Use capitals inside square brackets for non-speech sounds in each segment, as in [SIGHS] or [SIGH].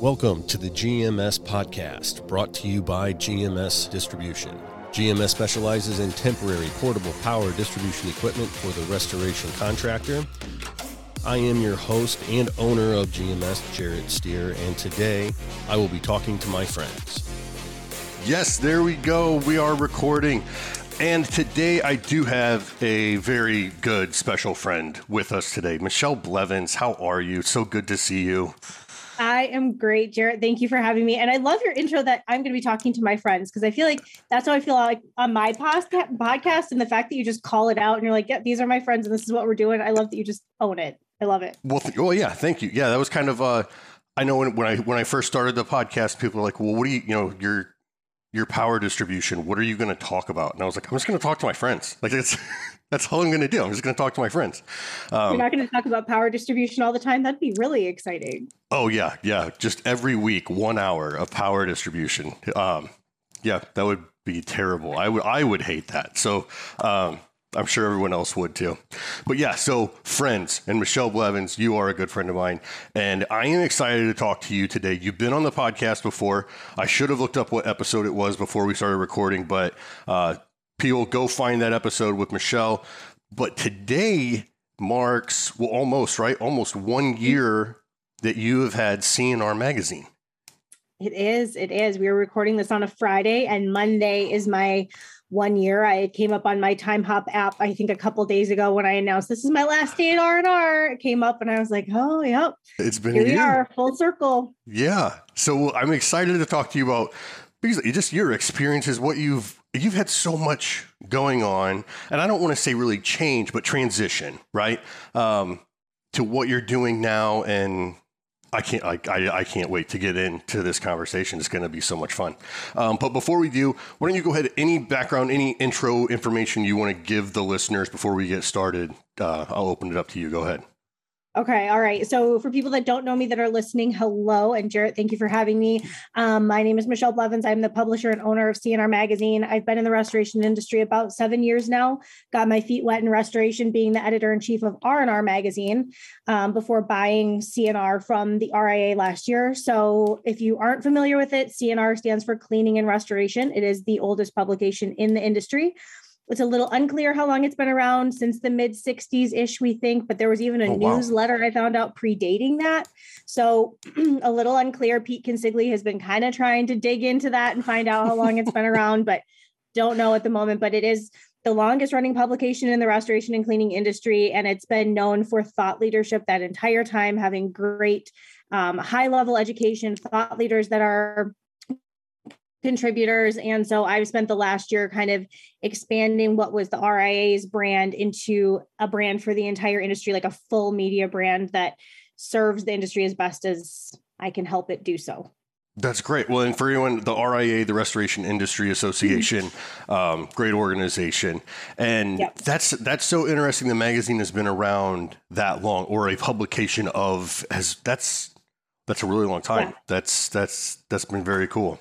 Welcome to the GMS podcast, brought to you by GMS Distribution. GMS specializes in temporary portable power distribution equipment for the restoration contractor. I am your host and owner of GMS, Jarrett Steer, and today I will be talking to my friends. Yes, there we go. We are recording. And today I do have a very good special friend with us today. Michelle Blevins, how are you? So good to see you. I am great, Jarrett. Thank you for having me. And I love your intro that I'm going to be talking to my friends because I feel like that's how I feel like on my podcast and the fact that you just call it out and you're like, yeah, these are my friends and this is what we're doing. I love that you just own it. I love it. Well, th- oh yeah, thank you. Yeah, that was kind of uh I know when, when I when I first started the podcast, people were like, "Well, what do you, you know, you're your power distribution. What are you going to talk about? And I was like, I'm just going to talk to my friends. Like that's [LAUGHS] that's all I'm going to do. I'm just going to talk to my friends. Um, You're not going to talk about power distribution all the time. That'd be really exciting. Oh yeah, yeah. Just every week, one hour of power distribution. Um, yeah, that would be terrible. I would I would hate that. So um, I'm sure everyone else would too. But yeah, so friends and Michelle Blevins, you are a good friend of mine. And I am excited to talk to you today. You've been on the podcast before. I should have looked up what episode it was before we started recording, but uh, people go find that episode with Michelle. But today marks, well, almost, right? Almost one year that you have had CNR Magazine. It is. It is. We are recording this on a Friday, and Monday is my one year. I came up on my Timehop app, I think a couple days ago when I announced this is my last day at R and R. It came up, and I was like, "Oh, yep, it's been here. We are full circle." Yeah. So I'm excited to talk to you about just your experiences, what you've you've had so much going on, and I don't want to say really change, but transition, right? Um, to what you're doing now and I can't. I, I, I, can't wait to get into this conversation. It's going to be so much fun. Um, but before we do, why don't you go ahead? Any background, any intro information you want to give the listeners before we get started? Uh, I'll open it up to you. Go ahead. Okay. All right. So, for people that don't know me that are listening, hello. And Jarrett, thank you for having me. Um, my name is Michelle Blevins. I'm the publisher and owner of CNR Magazine. I've been in the restoration industry about seven years now. Got my feet wet in restoration, being the editor in chief of R&R Magazine um, before buying CNR from the RIA last year. So, if you aren't familiar with it, CNR stands for Cleaning and Restoration. It is the oldest publication in the industry. It's a little unclear how long it's been around since the mid 60s ish, we think, but there was even a oh, newsletter. I found out predating that. So [CLEARS THROAT] a little unclear. Pete Consigli has been kind of trying to dig into that and find out how long it's been [LAUGHS] around, but don't know at the moment. But it is the longest running publication in the restoration and cleaning industry. And it's been known for thought leadership that entire time, having great um, high level education, thought leaders that are contributors. And so I've spent the last year kind of expanding what was the RIA's brand into a brand for the entire industry, like a full media brand that serves the industry as best as I can help it do so. That's great. Well, and for anyone, the RIA, the Restoration Industry Association, um, great organization, and yep. that's that's so interesting. The magazine has been around that long, or a publication of has that's that's a really long time. Yeah. That's that's that's been very cool.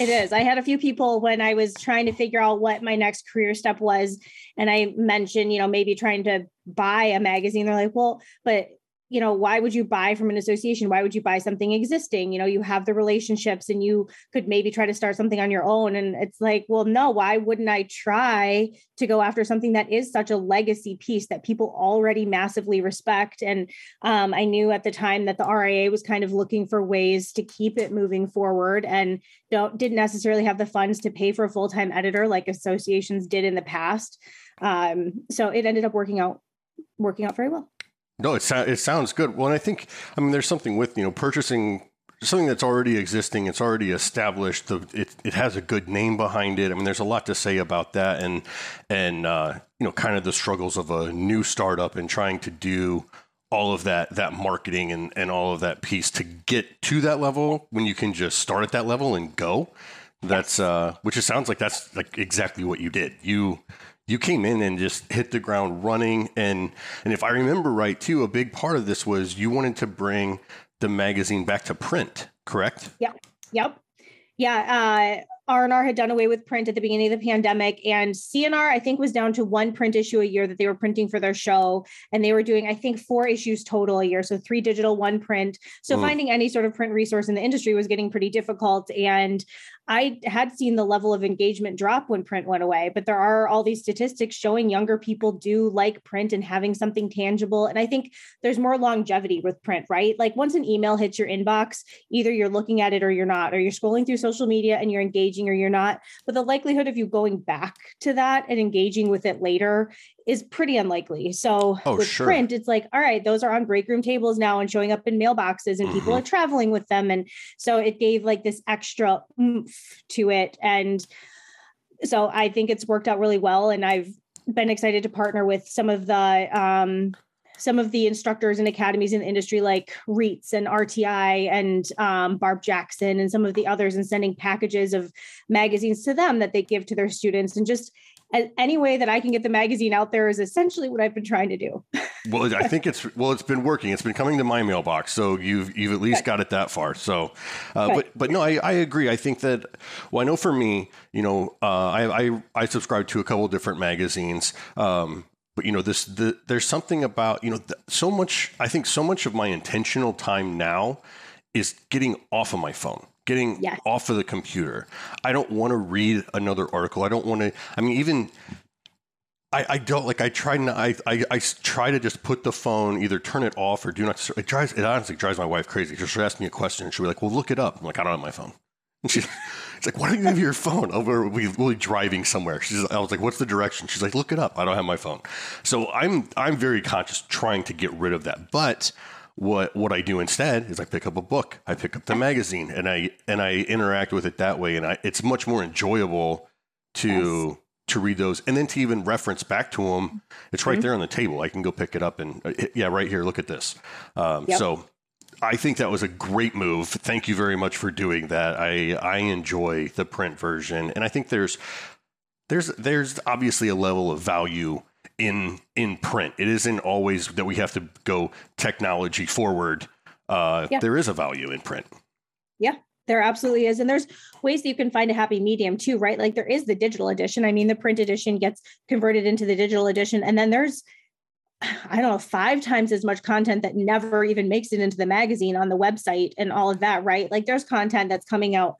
It is. I had a few people when I was trying to figure out what my next career step was. And I mentioned, you know, maybe trying to buy a magazine. They're like, well, but you know why would you buy from an association? Why would you buy something existing? You know you have the relationships and you could maybe try to start something on your own. And it's like well no why wouldn't i try to go after something that is such a legacy piece that people already massively respect? And um, i knew at the time that the ria was kind of looking for ways to keep it moving forward and don't didn't necessarily have the funds to pay for a full-time editor like associations did in the past. Um, so it ended up working out working out very well no, it, it sounds good. Well, and I think, I mean, there's something with, you know, purchasing something that's already existing, it's already established, the, it, it has a good name behind it. I mean, there's a lot to say about that and, and, uh, you know, kind of the struggles of a new startup and trying to do all of that, that marketing and, and all of that piece to get to that level when you can just start at that level and go. That's, uh, which it sounds like that's like exactly what you did. You, you came in and just hit the ground running. And and if i remember right too a big part of this was you wanted to bring the magazine back to print correct? Yep yep. Yeah uh, R&R had done away with print at the beginning of the pandemic and CNR I think was down to one print issue a year that they were printing for their show and they were doing I think four issues total a year so three digital one print. So mm. finding any sort of print resource in the industry was getting pretty difficult and I had seen the level of engagement drop when print went away, but there are all these statistics showing younger people do like print and having something tangible. And I think there's more longevity with print, right? Like once an email hits your inbox, either you're looking at it or you're not, or you're scrolling through social media and you're engaging or you're not. But the likelihood of you going back to that and engaging with it later is pretty unlikely. So oh, with sure. print, it's like, all right, those are on break room tables now and showing up in mailboxes and mm-hmm. people are traveling with them. And so it gave like this extra oomph to it. And so I think it's worked out really well. And I've been excited to partner with some of the um, some of the instructors and academies in the industry like Reets and RTI and um, Barb Jackson and some of the others and sending packages of magazines to them that they give to their students and just any way that I can get the magazine out there is essentially what I've been trying to do. well, I think it's well, it's been working. It's been coming to my mailbox, so you've you've at least got it that far. So, uh, but but no, I, I agree. I think that well, I know for me, you know, uh, I, I I subscribe to a couple different magazines. Um, but you know this the, there's something about you know the, so much i think so much of my intentional time now is getting off of my phone getting yes. off of the computer. I don't want to read another article. I don't want to. I mean, even I, I don't like. I try not. I, I, I try to just put the phone, either turn it off or do not. It drives. It honestly drives my wife crazy. She'll ask me a question and she'll be like, "Well, look it up." I'm like, "I don't have my phone." And she's, she's like, "Why don't you have your phone?" Oh, we're we will driving somewhere. She's. I was like, "What's the direction?" She's like, "Look it up." I don't have my phone. So I'm I'm very conscious trying to get rid of that, but what what I do instead is I pick up a book, I pick up the magazine, and I and I interact with it that way, and I, it's much more enjoyable to yes. to read those, and then to even reference back to them. It's right mm-hmm. there on the table. I can go pick it up and uh, yeah, right here. Look at this. Um, yep. So I think that was a great move. Thank you very much for doing that. I I enjoy the print version, and I think there's there's there's obviously a level of value in in print. It isn't always that we have to go technology forward. Uh, yeah. There is a value in print. Yeah, there absolutely is. And there's ways that you can find a happy medium too, right? Like there is the digital edition. I mean, the print edition gets converted into the digital edition. And then there's, I don't know, five times as much content that never even makes it into the magazine on the website and all of that, right? Like there's content that's coming out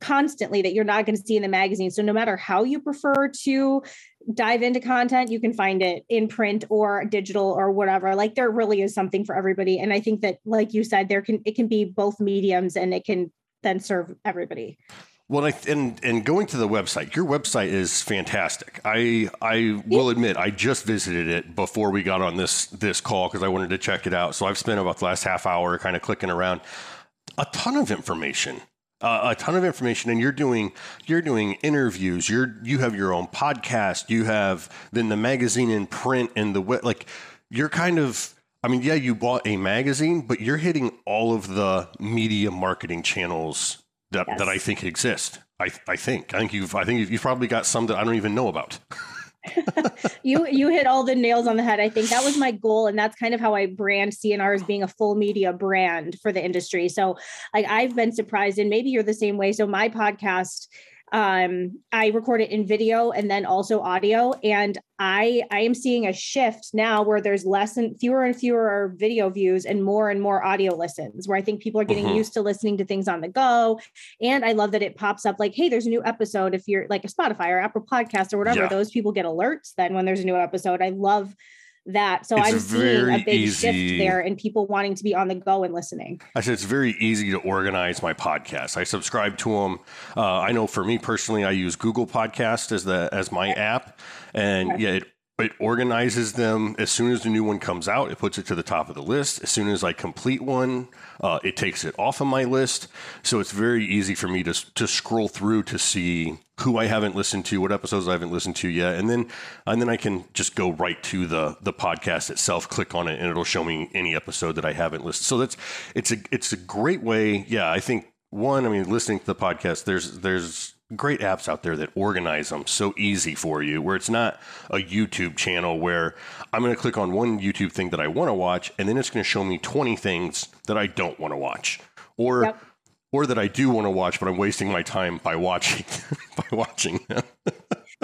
constantly that you're not going to see in the magazine. So no matter how you prefer to dive into content, you can find it in print or digital or whatever. Like there really is something for everybody. And I think that, like you said, there can it can be both mediums and it can then serve everybody. Well, and and going to the website, your website is fantastic. I I will admit I just visited it before we got on this this call because I wanted to check it out. So I've spent about the last half hour kind of clicking around. A ton of information uh, a ton of information and you're doing you're doing interviews. You're you have your own podcast. You have then the magazine in print and the web like you're kind of i mean yeah you bought a magazine but you're hitting all of the media marketing channels that, yes. that i think exist. I i think. I think you've i think you've, you've probably got some that i don't even know about [LAUGHS] [LAUGHS] you you hit all the nails on the head. I think that was my goal, and that's kind of how I brand CNR as being a full media brand for the industry. So, like I've been surprised, and maybe you're the same way. So my podcast um i record it in video and then also audio and i i am seeing a shift now where there's less and fewer and fewer video views and more and more audio listens where i think people are getting mm-hmm. used to listening to things on the go and i love that it pops up like hey there's a new episode if you're like a spotify or apple podcast or whatever yeah. those people get alerts then when there's a new episode i love that. So it's I'm seeing a big easy. shift there and people wanting to be on the go and listening. I said it's very easy to organize my podcast. I subscribe to them. Uh, I know for me personally, I use Google Podcast as the as my app, and yeah, it it organizes them. As soon as the new one comes out it puts it to the top of the list. As soon as i complete one uh, it takes it off of my list. So it's very easy for me to, to scroll through to see who i haven't listened to what episodes i haven't listened to yet. And then and then i can just go right to the the podcast itself click on it and it'll show me any episode that i haven't listened so that's it's a it's a great way. Yeah i think one i mean listening to the podcast there's there's great apps out there that organize them so easy for you where it's not a YouTube channel where I'm going to click on one YouTube thing that I want to watch and then it's going to show me 20 things that I don't want to watch. Or yep. or that I do want to watch, but I'm wasting my time by watching [LAUGHS] by watching them.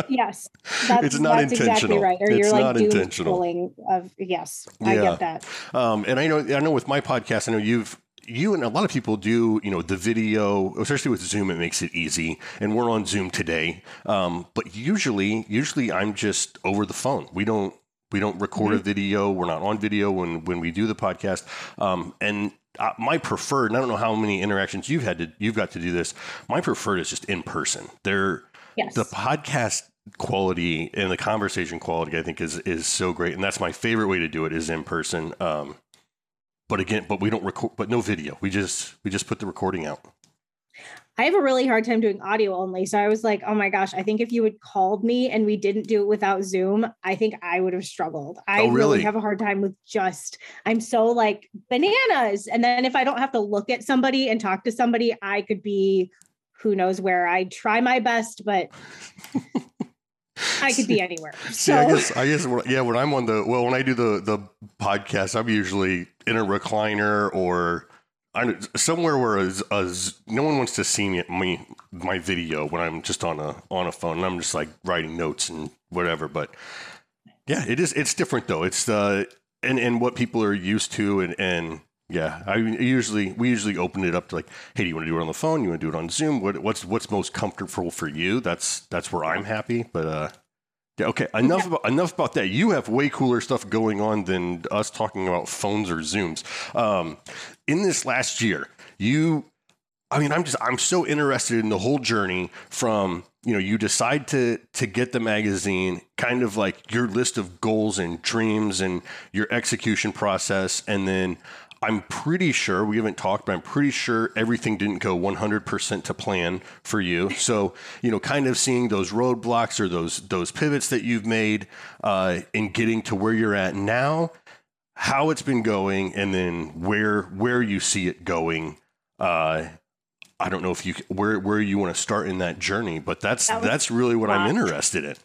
yes, [LAUGHS] that's, it's not that's intentional. exactly right. Or it's you're like doom intentional. of yes, I get that. Um, and I know, I know with my podcast, I know you've, you and a lot of people do, you know, the video, especially with Zoom, it makes it easy. And we're on Zoom today. Um, but usually, usually I'm just over the phone. We don't, we don't record a video. We're not on video when, when we do the podcast. Um, and uh, my preferred, and I don't know how many interactions you've had to, you've got to do this. My preferred is just in person. They're, Yes. the podcast quality and the conversation quality i think is is so great and that's my favorite way to do it is in person um but again but we don't record but no video we just we just put the recording out I have a really hard time doing audio only. So I was like, oh my gosh, I think if you had called me and we didn't do it without Zoom, I think I would have struggled. I Oh, really? have a hard time with just, I'm so like bananas. And then if I don't have to look at somebody and talk to somebody, I could be who knows where. I try my best, but [LAUGHS] I could be anywhere. [LAUGHS] See, I guess, I guess, yeah, when I'm on the, well, when I do the, the podcast, I'm usually in a recliner or I'm somewhere where a, a z- no one wants to see me, me, my video when I'm just on a, on a phone and I'm just like writing notes and whatever. But yeah, it is, it's different though. It's the, and, and what people are used to and, and, yeah, I usually we usually open it up to like, hey, do you want to do it on the phone? You want to do it on Zoom? What, what's what's most comfortable for you? That's that's where I'm happy. But uh, yeah, okay. Enough about enough about that. You have way cooler stuff going on than us talking about phones or Zooms. Um, in this last year, you, I mean, I'm just I'm so interested in the whole journey from you know you decide to to get the magazine, kind of like your list of goals and dreams and your execution process, and then. I'm pretty sure we haven't talked, but I'm pretty sure everything didn't go 100% to plan for you. [LAUGHS] So, you know, kind of seeing those roadblocks or those those pivots that you've made uh, in getting to where you're at now, how it's been going, and then where where you see it going. Uh, I don't know if you where where you want to start in that journey, but that's That that's really what I'm interested in.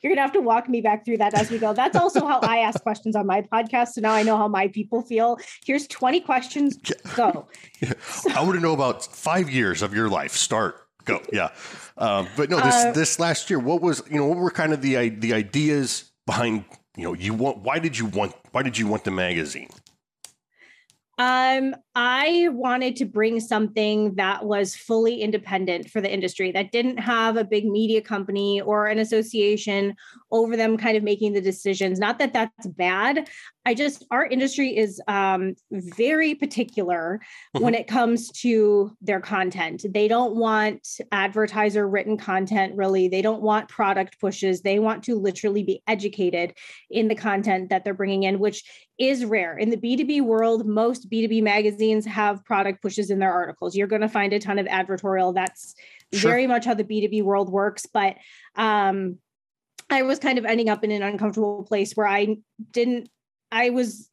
You're gonna have to walk me back through that as we go. That's also how I ask questions on my podcast. So now I know how my people feel. Here's 20 questions. Go. [LAUGHS] I want to know about five years of your life. Start, go, yeah. Um, but no, this Uh, this last year, what was you know what were kind of the the ideas behind you know you want why did you want why did you want the magazine? Um, I wanted to bring something that was fully independent for the industry that didn't have a big media company or an association over them kind of making the decisions. Not that that's bad. I just, our industry is um, very particular when it comes to their content. They don't want advertiser written content, really. They don't want product pushes. They want to literally be educated in the content that they're bringing in, which is rare. In the B2B world, most B2B magazines have product pushes in their articles. You're going to find a ton of advertorial. That's Sure. very much how the B2B world works. But um, I was kind of ending up in an uncomfortable place where I didn't, I was.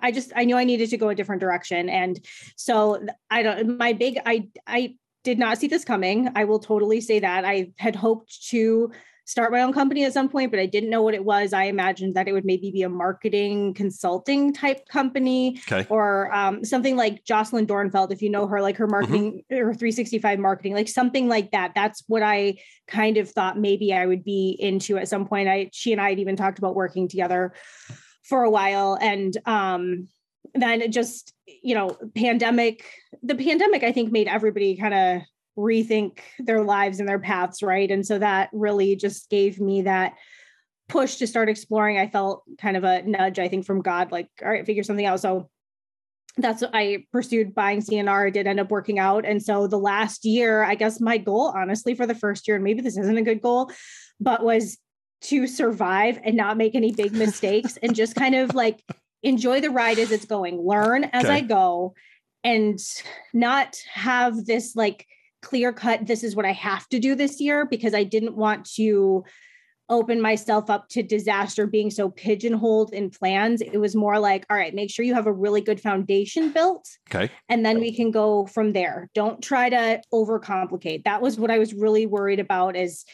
I just I knew I needed to go a different direction, and so I don't. My big I I did not see this coming. I will totally say that I had hoped to start my own company at some point, but I didn't know what it was. I imagined that it would maybe be a marketing consulting type company Okay, or um, something like Jocelyn Dornfeld, if you know her, like her marketing or 365 marketing, like something like that. That's what I kind of thought maybe I would be into at some point. I she and I had even talked about working together for a while. And um then it just, you know, pandemic, the pandemic, I think made everybody kind of rethink their lives and their paths, right? And so that really just gave me that push to start exploring. I felt kind of a nudge, I think, from God, like, all right, figure something out. So that's what I pursued buying CNR. It did end up working out. And so the last year, I guess my goal, honestly, for the first year, and maybe this isn't a good goal, but was to survive and not make any big mistakes and just kind of like enjoy the ride as it's going, learn as Okay. I go, and not have this like clear cut, this is what I have to do this year because I didn't want to open myself up to disaster being so pigeonholed in plans. It was more like, all right, make sure you have a really good foundation built okay, and then we can go from there. Don't try to overcomplicate. That was what I was really worried about is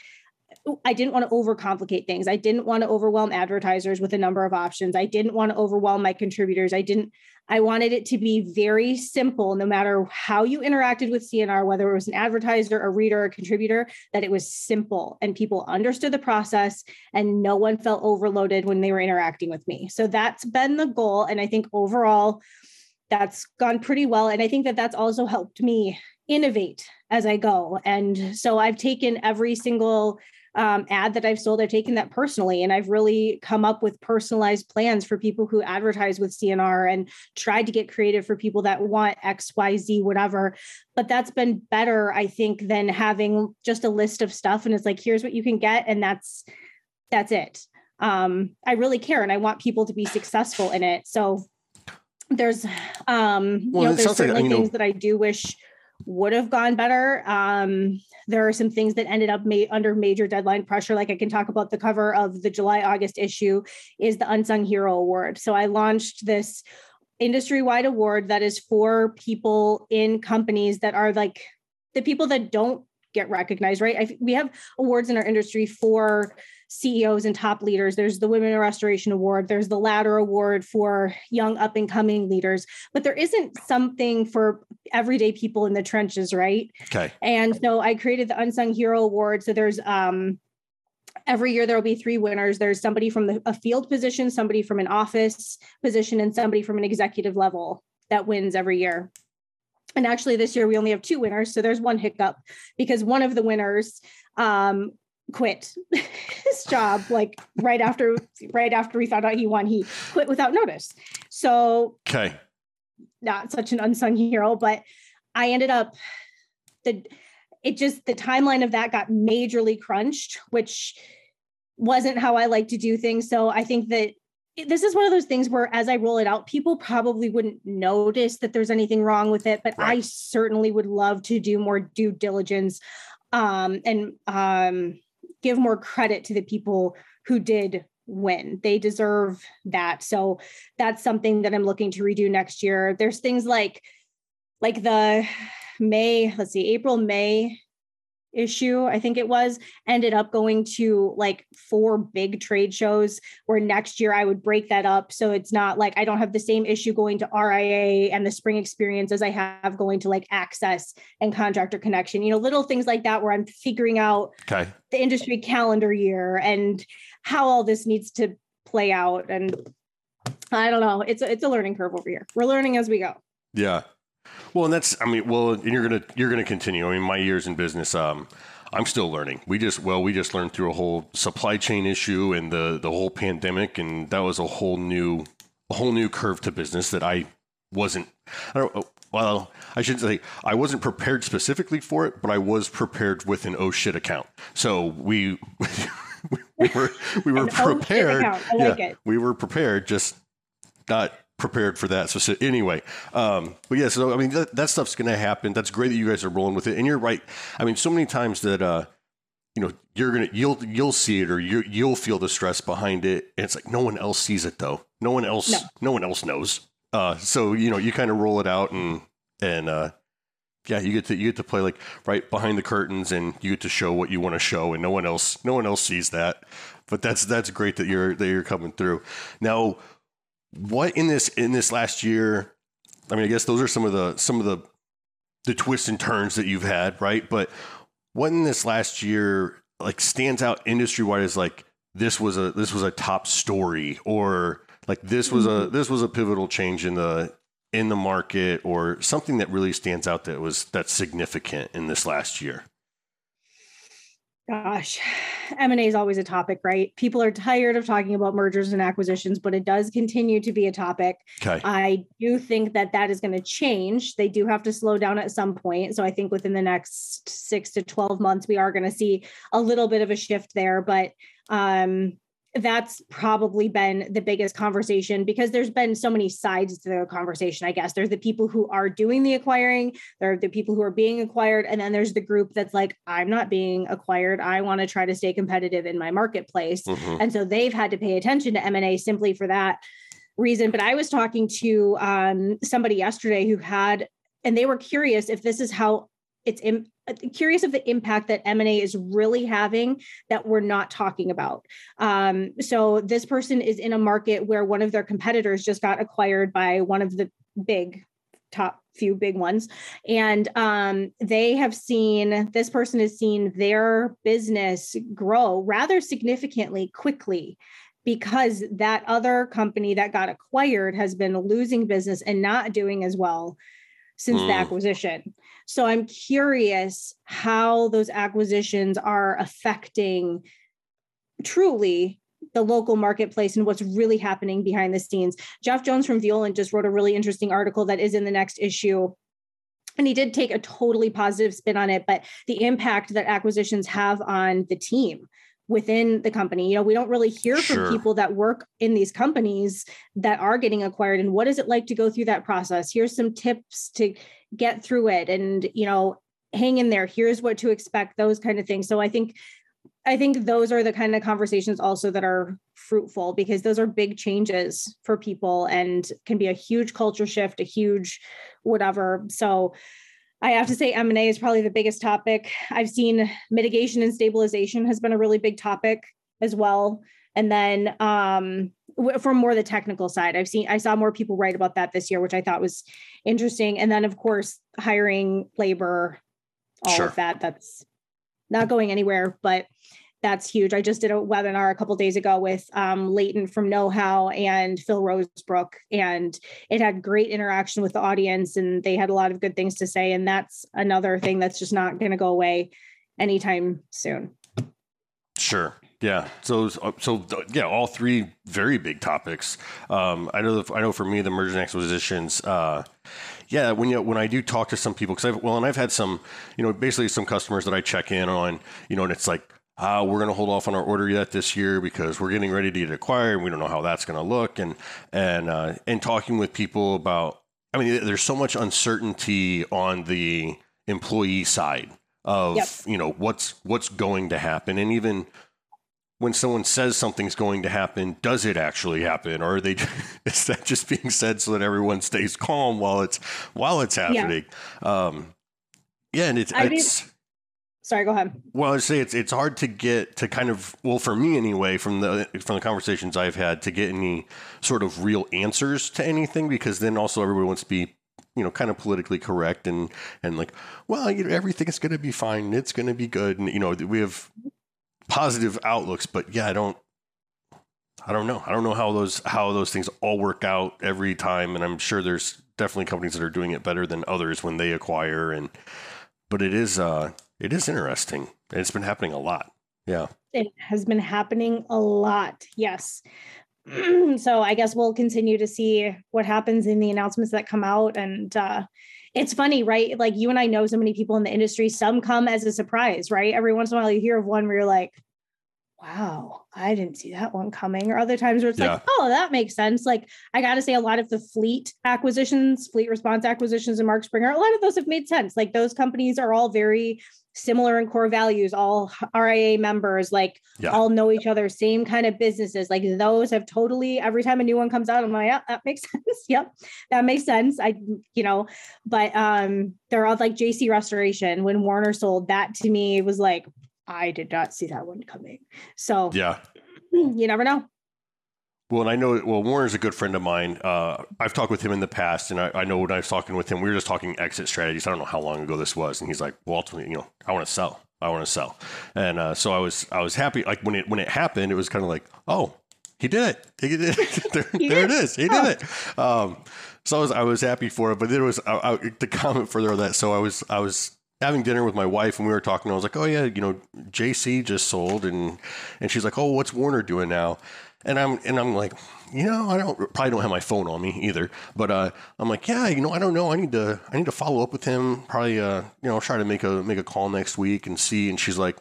I didn't want to overcomplicate things. I didn't want to overwhelm advertisers with a number of options. I didn't want to overwhelm my contributors. I didn't I wanted it to be very simple, no matter how you interacted with CNR, whether it was an advertiser, a reader, a contributor, that it was simple and people understood the process and no one felt overloaded when they were interacting with me. So that's been the goal. And I think overall, that's gone pretty well. And I think that that's also helped me innovate as I go. And so I've taken every single um, ad that I've sold, I've taken that personally and I've really come up with personalized plans for people who advertise with CNR and tried to get creative for people that want X, Y, Z, whatever. But that's been better, I think, than having just a list of stuff and it's like, here's what you can get, and that's that's it. Um, I really care and I want people to be successful in it. So there's um well, you know there's certainly like, things know, that I do wish would have gone better. Um, there are some things that ended up ma- under major deadline pressure. Like I can talk about the cover of the July August issue is the Unsung Hero Award. So I launched this industry wide award that is for people in companies that are like the people that don't get recognized, right? I, we have awards in our industry for CEOs and top leaders. There's the Women in Restoration Award. There's the Ladder Award for young up and coming leaders. But there isn't something for everyday people in the trenches, right? Okay. And so I created the Unsung Hero Award. So there's um every year there will be three winners. There's somebody from the, a field position, somebody from an office position, and somebody from an executive level that wins every year. And actually, this year we only have two winners. So there's one hiccup because one of the winners um, quit [LAUGHS] his job like right after right after we found out he won he quit without notice. So okay. not such an unsung hero but i ended up the it just the timeline of that got majorly crunched which wasn't how i like to do things. So i think that this is one of those things where as i roll it out people probably wouldn't notice that there's anything wrong with it but right. i certainly would love to do more due diligence um, and um, give more credit to the people who did win. They deserve that. So that's something that I'm looking to redo next year. There's things like like the May, let's see, April, May issue, I think it was, ended up going to like four big trade shows where next year I would break that up. So it's not like I don't have the same issue going to RIA and the spring experience as I have going to like access and contractor connection, you know, little things like that where I'm figuring out okay. the industry calendar year and how all this needs to play out. And I don't know. It's a, it's a learning curve over here. We're learning as we go. Yeah. Well, and that's I mean, well, and you're gonna you're gonna continue. I mean, my years in business, um, I'm still learning. We just well, we just learned through a whole supply chain issue and the the whole pandemic, and that was a whole new a whole new curve to business that I wasn't. I don't. Well, I should say I wasn't prepared specifically for it, but I was prepared with an oh shit account. So we [LAUGHS] we were we were prepared. Oh like yeah, it. we were prepared, just not prepared for that. So, anyway, um, but yeah, so I mean that, that stuff's going to happen. That's great that you guys are rolling with it, and you're right. I mean, so many times that uh, you know you're gonna you'll you'll see it or you you'll feel the stress behind it, and it's like no one else sees it though. No one else no, no one else knows. Uh, so you know you kind of roll it out and and uh, yeah, you get to you get to play like right behind the curtains, and you get to show what you want to show, and no one else no one else sees that. But that's that's great that you're that you're coming through. Now, what in this in this last year? I mean, I guess those are some of the some of the the twists and turns that you've had, right? But what in this last year like stands out industry wide is like this was a this was a top story or like this was a mm-hmm. this was a pivotal change in the in the market or something that really stands out that was that's significant in this last year Gosh, M&A is always a topic, right? People are tired of talking about mergers and acquisitions, but it does continue to be a topic. Okay. I do think that that is going to change. They do have to slow down at some point. So I think within the next 6 to 12 months we are going to see a little bit of a shift there, but um that's probably been the biggest conversation because there's been so many sides to the conversation i guess. There's the people who are doing the acquiring there are the people who are being acquired and then there's the group that's like i'm not being acquired. I want to try to stay competitive in my marketplace. Mm-hmm. and so they've had to pay attention to m&a simply for that reason. But i was talking to um, somebody yesterday who had and they were curious if this is how it's in, curious of the impact that M&A is really having that we're not talking about. Um, so this person is in a market where one of their competitors just got acquired by one of the big top few big ones and um, they have seen this person has seen their business grow rather significantly quickly because that other company that got acquired has been losing business and not doing as well since mm. the acquisition. So I'm curious how those acquisitions are affecting truly the local marketplace and what's really happening behind the scenes. Jeff Jones from Violand just wrote a really interesting article that is in the next issue. And he did take a totally positive spin on it, but the impact that acquisitions have on the team within the company. You know, we don't really hear sure. from people that work in these companies that are getting acquired and what is it like to go through that process? Here's some tips to get through it and, you know, hang in there. Here's what to expect, those kind of things. So I think I think those are the kind of conversations also that are fruitful because those are big changes for people and can be a huge culture shift, a huge whatever. So I have to say M&A is probably the biggest topic. I've seen mitigation and stabilization has been a really big topic as well. And then um, from more the technical side, I've seen I saw more people write about that this year, which I thought was interesting. And then of course hiring labor, all sure. of that. That's not going anywhere, but that's huge. I just did a webinar a couple days ago with um, Leighton from Know How and Phil Rosebrook, and it had great interaction with the audience, and they had a lot of good things to say. And that's another thing that's just not going to go away anytime soon. Sure. Yeah. So, so yeah, all three very big topics. Um, I know. I know. For me, the mergers and acquisitions. Uh, yeah, when you when I do talk to some people, because I've well, and I've had some, you know, basically some customers that I check in on, you know, and it's like uh, we're going to hold off on our order yet this year because we're getting ready to get acquired. And we don't know how that's going to look. And and uh, and talking with people about, I mean, there's so much uncertainty on the employee side of yep. you know what's what's going to happen, and even when someone says something's going to happen, does it actually happen, or are they [LAUGHS] is that just being said so that everyone stays calm while it's while it's happening? Yeah, um, yeah and it's, it's mean, sorry go ahead. Well i say it's it's hard to get to kind of well for me anyway from the from the conversations i've had to get any sort of real answers to anything because then also everybody wants to be you know kind of politically correct and and like well you know everything is going to be fine it's going to be good and you know we have positive outlooks but yeah i don't i don't know. I don't know how those how those things all work out every time and i'm sure there's definitely companies that are doing it better than others when they acquire and but it is uh it is interesting. It's been happening a lot. Yeah. It has been happening a lot. Yes. [CLEARS THROAT] so I guess we'll continue to see what happens in the announcements that come out. And uh, it's funny, right? Like you and I know so many people in the industry. Some come as a surprise, right? Every once in a while you hear of one where you're like, wow, I didn't see that one coming. Or other times where it's yeah. like, oh, that makes sense. Like I got to say, a lot of the fleet acquisitions, fleet response acquisitions, and Mark Springer, a lot of those have made sense. Like those companies are all very similar in core values, all RIA members, like yeah. all know each other, same kind of businesses. Like those have totally every time a new one comes out, I'm like, yeah, that makes [LAUGHS] sense. yep, that makes sense. I, you know, but um, they're all like JC Restoration when Warner sold that to me was like, I did not see that one coming. So yeah, [CLEARS THROAT] you never know. Well, and I know, well, Warner's a good friend of mine. Uh, I've talked with him in the past, and I, I, know when I was talking with him, we were just talking exit strategies. I don't know how long ago this was, and he's like, "Well, ultimately, you know, I want to sell. I want to sell." And uh, so I was, I was happy. Like when it when it happened, it was kind of like, "Oh, he did it! He did it! [LAUGHS] there, he there it is! He did it!" Um, so I was, I was happy for it. But there was I, I, the comment further on that. So I was, I was having dinner with my wife, and we were talking. I was like, "Oh yeah, you know, JC just sold," and and she's like, "Oh, what's Warner doing now?" And I'm and I'm like, you know, I don't probably don't have my phone on me either. But uh, I'm like, yeah, you know, I don't know. I need to I need to follow up with him. Probably, uh, you know, try to make a make a call next week and see. And she's like,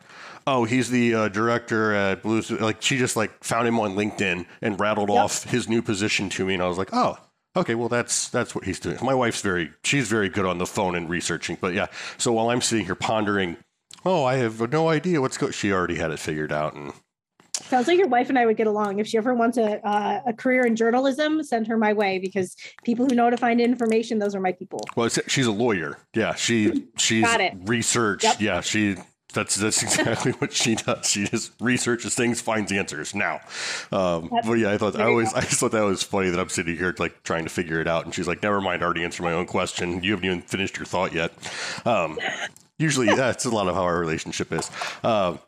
oh, he's the uh, director at Blues. Like she just like found him on LinkedIn and rattled yep. off his new position to me, and I was like, oh. Okay, well that's that's what he's doing. My wife's very she's very good on the phone and researching. But yeah, so while I'm sitting here pondering, oh, I have no idea what's going. She already had it figured out, and Sounds like your wife and I would get along. If she ever wants a uh, a career in journalism, send her my way because people who know to find information, those are my people. Well, she's a lawyer. Yeah, she she's research. Yep. Yeah, she that's that's exactly what she does. She just researches things, finds answers. Now, um, but yeah, I thought I always I just thought that was funny that I'm sitting here like trying to figure it out, and she's like, "Never mind, I already answered my own question. You haven't even finished your thought yet." Um, usually, that's a lot of how our relationship is. Um,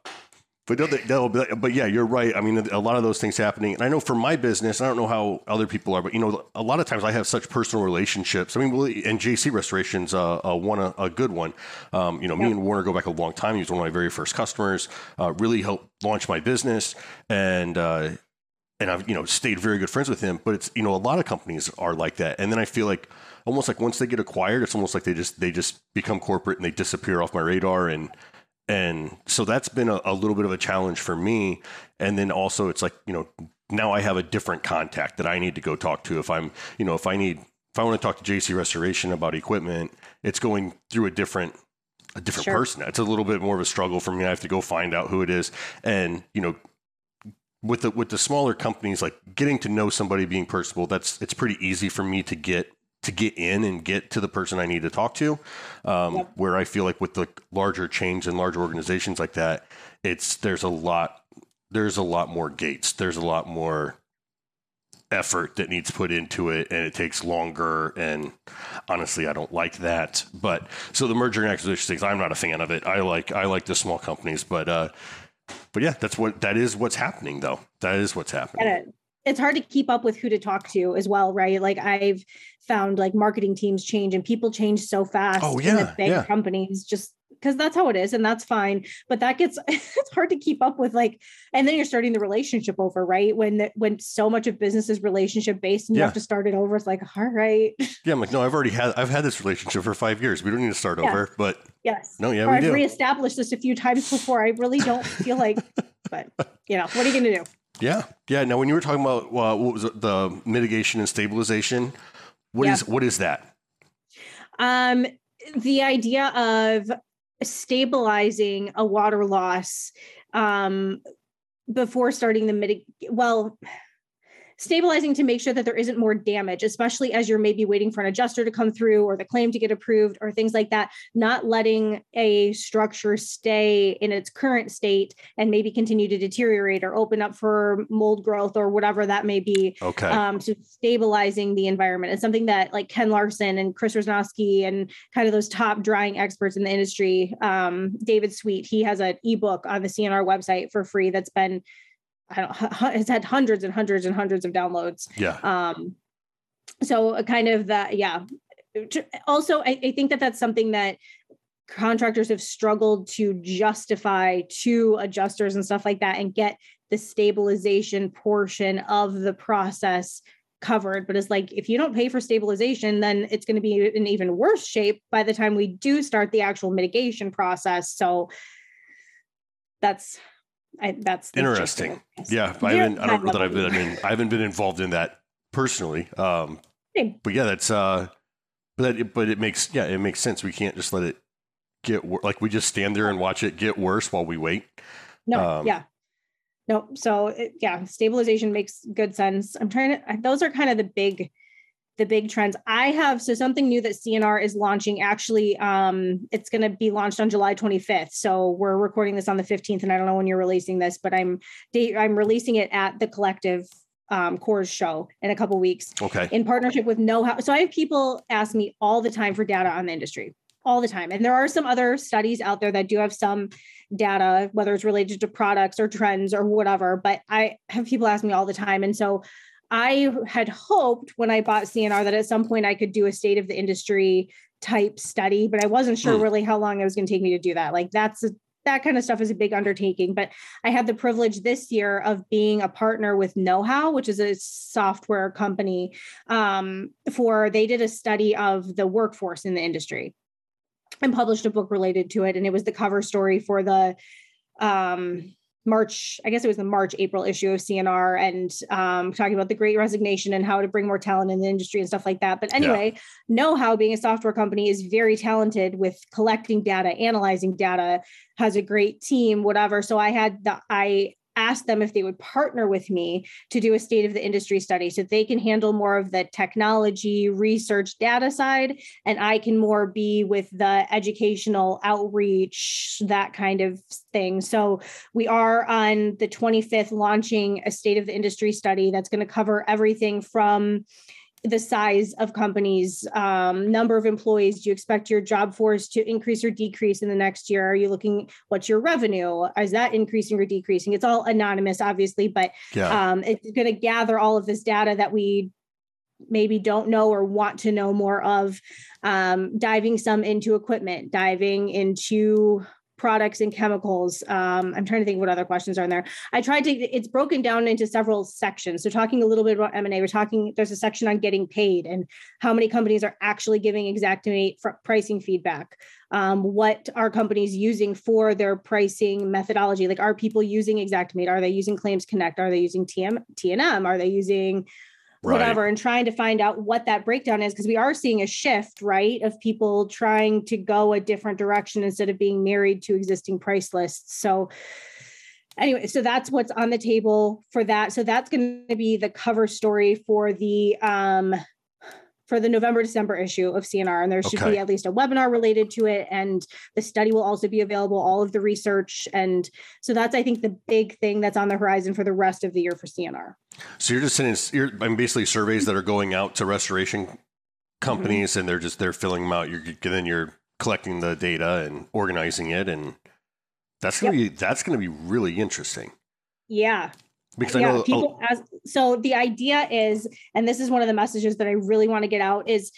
but but yeah, you're right. I mean, a lot of those things happening, and I know for my business, I don't know how other people are, but you know, a lot of times I have such personal relationships. I mean, and JC Restoration's uh, uh, one a, a, good one. Um, you know, me and Warner go back a long time. He was one of my very first customers. Uh, really helped launch my business, and uh, and I've you know stayed very good friends with him. But it's you know a lot of companies are like that, and then I feel like almost like once they get acquired, it's almost like they just they just become corporate and they disappear off my radar and and so that's been a, a, little bit of a challenge for me. And then also, it's like, you know, now I have a different contact that I need to go talk to. If I'm, you know, if I need, if I want to talk to JC Restoration about equipment, it's going through a different, a different sure. person. It's a little bit more of a struggle for me. I have to go find out who it is. And, you know, with the with the smaller companies, like getting to know somebody being personable, that's it's pretty easy for me to get to get in and get to the person I need to talk to. Um, yep. Where I feel like with the larger chains and larger organizations like that, it's there's a lot there's a lot more gates. There's a lot more effort that needs put into it and it takes longer and honestly I don't like that but so the merger and acquisition things I'm not a fan of it I like I like the small companies but uh but yeah that's what that is what's happening though that is what's happening it's hard to keep up with who to talk to as well, right? Like I've found like marketing teams change and people change so fast oh, yeah, in the big yeah. companies just because that's how it is and that's fine but that gets [LAUGHS] it's hard to keep up with like and then you're starting the relationship over right when the, when so much of business is relationship based and you yeah. have to start it over it's like all right [LAUGHS] yeah i'm like no i've already had i've had this relationship for five years we don't need to start yeah. over but yes no yeah or we i've do. reestablished this a few times before i really don't feel like [LAUGHS] but you know what are you gonna do yeah, yeah. Now, when you were talking about uh, what was it, the mitigation and stabilization, what yeah. is what is that? Um, the idea of stabilizing a water loss um, before starting the mitig. Well, stabilizing to make sure that there isn't more damage, especially as you're maybe waiting for an adjuster to come through or the claim to get approved or things like that. Not letting a structure stay in its current state and maybe continue to deteriorate or open up for mold growth or whatever that may be. Okay. Um, so stabilizing the environment is something that like Ken Larson and Chris Rosnowski and kind of those top drying experts in the industry, um, David Sweet, he has an ebook on the CNR website for free that's been I don't has had hundreds and hundreds and hundreds of downloads. Yeah. Um, so kind of that, yeah. Also, I, I think that that's something that contractors have struggled to justify to adjusters and stuff like that and get the stabilization portion of the process covered but it's like if you don't pay for stabilization then it's going to be in even worse shape by the time we do start the actual mitigation process so that's I, that's interesting. Yeah, I haven't. I don't know that I've been. I mean, I haven't been involved in that personally. Um, but yeah, that's. Uh, but that, but it makes yeah, it makes sense. We can't just let it get wor- like we just stand there and watch it get worse while we wait. No, um, yeah, no. So it, yeah, stabilization makes good sense. I'm trying to. Those are kind of the big the big trends. I have so something new that CNR is launching. Actually, um, it's going to be launched on July 25th. So we're recording this on the 15th, and I don't know when you're releasing this, but I'm I'm releasing it at the collective um, CORS show in a couple weeks. Okay. In partnership with Know How. So I have people ask me all the time for data on the industry, all the time, and there are some other studies out there that do have some data, whether it's related to products or trends or whatever. But I have people ask me all the time, and so I had hoped when I bought CNR that at some point I could do a state of the industry type study, but I wasn't sure mm. really how long it was going to take me to do that. Like that's a, that kind of stuff is a big undertaking. But I had the privilege this year of being a partner with KnowHow, which is a software company. Um, for they did a study of the workforce in the industry and published a book related to it, and it was the cover story for the um March, I guess it was the March, April issue of CNR and um, talking about the great resignation and how to bring more talent in the industry and stuff like that. But anyway, yeah. Know How being a software company is very talented with collecting data, analyzing data, has a great team, whatever. So I had the, I asked them if they would partner with me to do a state of the industry study so they can handle more of the technology research data side and i can more be with the educational outreach that kind of thing. So we are on the 25th launching a state of the industry study that's going to cover everything from the size of companies, um, number of employees. Do you expect your job force to increase or decrease in the next year? Are you looking, what's your revenue? Is that increasing or decreasing? It's all anonymous, obviously, but yeah. um, it's going to gather all of this data that we maybe don't know or want to know more of um, diving some into equipment diving into products and chemicals. Um, I'm trying to think what other questions are in there. I tried to, it's broken down into several sections. So talking a little bit about M&A, we're talking, there's a section on getting paid and how many companies are actually giving Xactimate pricing feedback. Um, what are companies using for their pricing methodology? Like are people using Xactimate? Are they using Claims Connect? Are they using TM, TNM? Are they using whatever and trying to find out what that breakdown is because we are seeing a shift right of people trying to go a different direction instead of being married to existing price lists so anyway so that's what's on the table for that so that's going to be the cover story for the um for the November December issue of CNR. And there should okay. be at least a webinar related to it. And the study will also be available, all of the research. And so that's, I think, the big thing that's on the horizon for the rest of the year for CNR. So you're just saying, you're I'm basically surveys that are going out to restoration companies mm-hmm. and they're just, they're filling them out. You're then you're collecting the data and organizing it. And that's going to yep. be, that's going to be really interesting. Yeah because yeah, I know people oh. as so the idea is, and this is one of the messages that I really want to get out is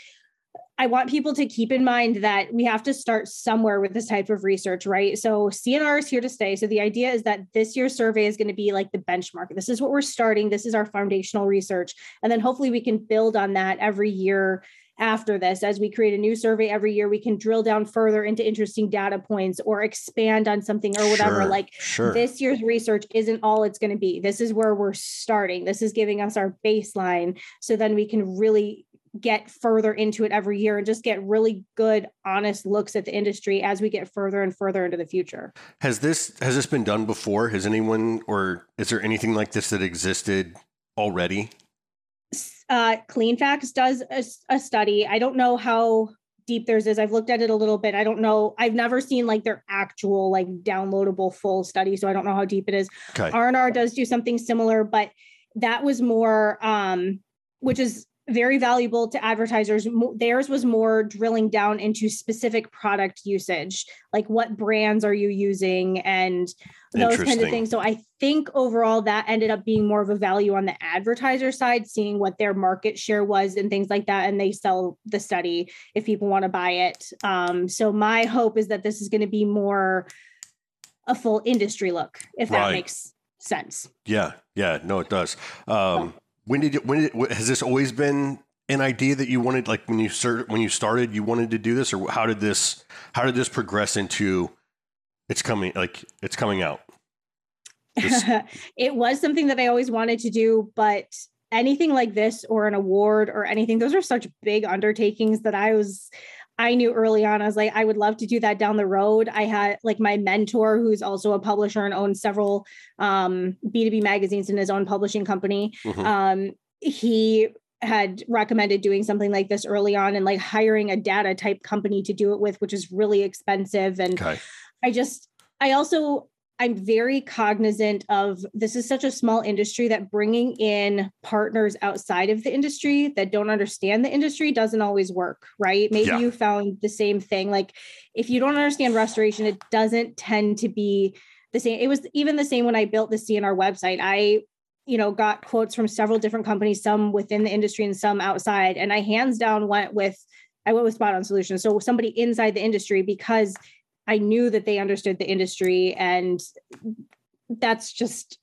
I want people to keep in mind that we have to start somewhere with this type of research, right? So CNR is here to stay. So the idea is that this year's survey is going to be like the benchmark. This is what we're starting. This is our foundational research. And then hopefully we can build on that every year after this as we create a new survey every year we can drill down further into interesting data points or expand on something or whatever sure, like sure. this year's research isn't all it's going to be this is where we're starting this is giving us our baseline so then we can really get further into it every year and just get really good honest looks at the industry as we get further and further into the future has this has this been done before has anyone or is there anything like this that existed already uh, Cleanfax does a, a study. I don't know how deep theirs is. I've looked at it a little bit. I don't know. I've never seen like their actual like downloadable full study, so I don't know how deep it is. Okay. R&R does do something similar, but that was more um which is very valuable to advertisers. Theirs was more drilling down into specific product usage, like what brands are you using and those kind of things. So I think overall that ended up being more of a value on the advertiser side, seeing what their market share was and things like that. And they sell the study if people want to buy it. Um, so my hope is that this is going to be more a full industry look, if that right. makes sense. Yeah. Yeah. No, it does. Um, when did it, when did, has this always been an idea that you wanted like when you started when you started you wanted to do this? Or how did this how did this progress into it's coming like it's coming out? [LAUGHS] It was something that i always wanted to do but anything like this or an award or anything those are such big undertakings that i was I knew early on, I was like, I would love to do that down the road. I had like my mentor, who's also a publisher and owns several um, B2B magazines in his own publishing company. Mm-hmm. Um, he had recommended doing something like this early on and like hiring a data type company to do it with, which is really expensive. And okay. I just, I also I'm very cognizant of this is such a small industry that bringing in partners outside of the industry that don't understand the industry doesn't always work, right? Maybe yeah. you found the same thing. Like if you don't understand restoration, it doesn't tend to be the same. It was even the same when I built the CNR website. I you know got quotes from several different companies some within the industry and some outside and i hands down went with i went with spot on solutions so somebody inside the industry because I knew that they understood the industry and that's just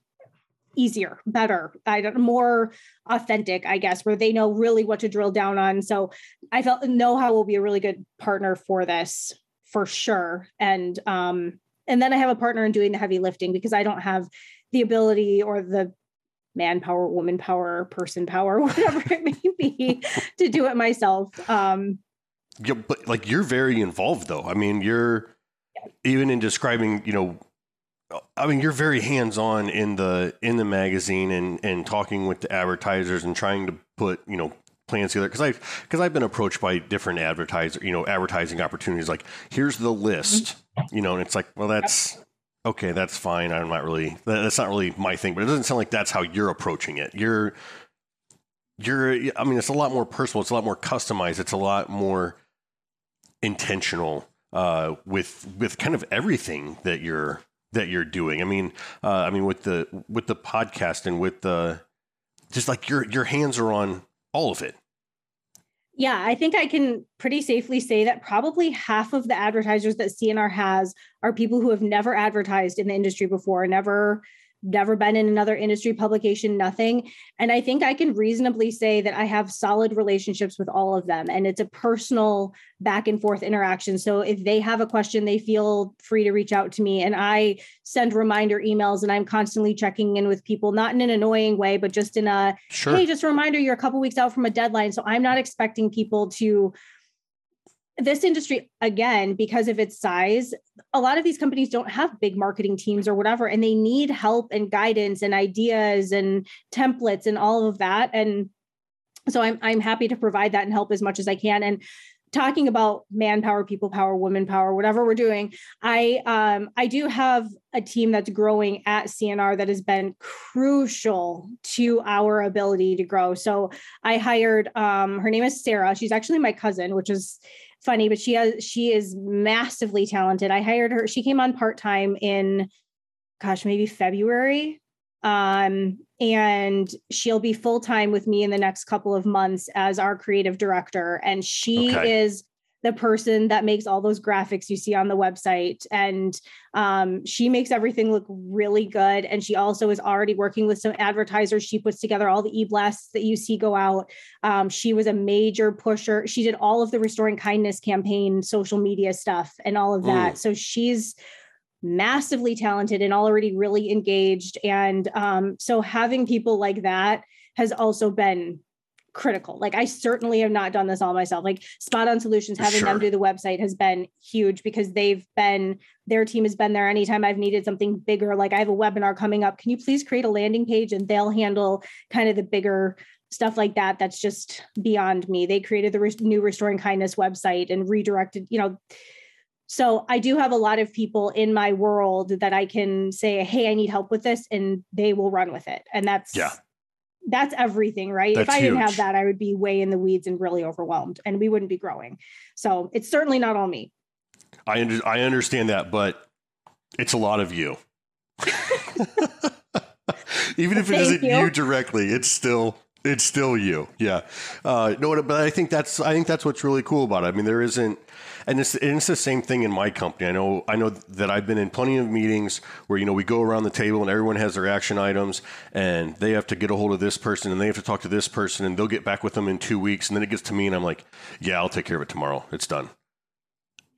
easier, better, I don't more authentic, I guess, where they know really what to drill down on. So I felt know how will be a really good partner for this for sure. And um, and then I have a partner in doing the heavy lifting because I don't have the ability or the manpower, woman power, person power, [LAUGHS] whatever it may be, to do it myself. Um, yeah, but like you're very involved though. I mean, you're even in describing, you know, I mean, you're very hands-on in the in the magazine and and talking with the advertisers and trying to put you know plans together. Because I've because I've been approached by different advertiser you know advertising opportunities like here's the list mm-hmm. you know and it's like well that's okay that's fine. I'm not really that's not really my thing but it doesn't sound like that's how you're approaching it. You're you're I mean it's a lot more personal. It's a lot more customized. It's a lot more intentional uh, with with kind of everything that you're that you're doing. I mean, uh, I mean with the with the podcast and with the just like your your hands are on all of it. Yeah, I think I can pretty safely say that probably half of the advertisers that CNR has are people who have never advertised in the industry before, never never been in another industry publication, nothing. And I think I can reasonably say that I have solid relationships with all of them. And it's a personal back and forth interaction. So if they have a question, they feel free to reach out to me. And I send reminder emails and I'm constantly checking in with people, not in an annoying way, but just in a sure. hey, just a reminder you're a couple weeks out from a deadline. So I'm not expecting people to this industry again because of its size a lot of these companies don't have big marketing teams or whatever and they need help and guidance and ideas and templates and all of that. And so i'm i'm happy to provide that and help as much as i can. And talking about manpower people power women power whatever we're doing i um i do have a team that's growing at cnr that has been crucial to our ability to grow. So i hired um her name is sarah. She's actually my cousin which is funny, but she has she is massively talented. I hired her. She came on part time in, gosh, maybe February, um, and she'll be full time with me in the next couple of months as our creative director. And she okay. is the person that makes all those graphics you see on the website. And um, she makes everything look really good. And she also is already working with some advertisers. She puts together all the e blasts that you see go out. Um, she was a major pusher. She did all of the Restoring Kindness campaign, social media stuff, and all of that. Mm. So she's massively talented and already really engaged. And um, so having people like that has also been critical. Like I certainly have not done this all myself. Like Spot On Solutions, having sure. them do the website has been huge because they've been their team has been there anytime I've needed something bigger. Like I have a webinar coming up. Can you please create a landing page and they'll handle kind of the bigger stuff like that that's just beyond me they created the new restoring kindness website and redirected you know so i do have a lot of people in my world that i can say hey i need help with this and they will run with it and that's yeah that's everything, right? That's if I huge. didn't have that, I would be way in the weeds and really overwhelmed and we wouldn't be growing. So it's certainly not all me. I under, I understand that, but it's a lot of you. [LAUGHS] [LAUGHS] Even if it isn't you. you directly, it's still it's still you. Yeah. Uh, no, but I think that's I think that's what's really cool about it. I mean, there isn't and it's, and it's the same thing in my company. I know I know that I've been in plenty of meetings where you know we go around the table and everyone has their action items, and they have to get a hold of this person and they have to talk to this person, and they'll get back with them in two weeks, and then it gets to me, and I'm like, yeah, I'll take care of it tomorrow. It's done.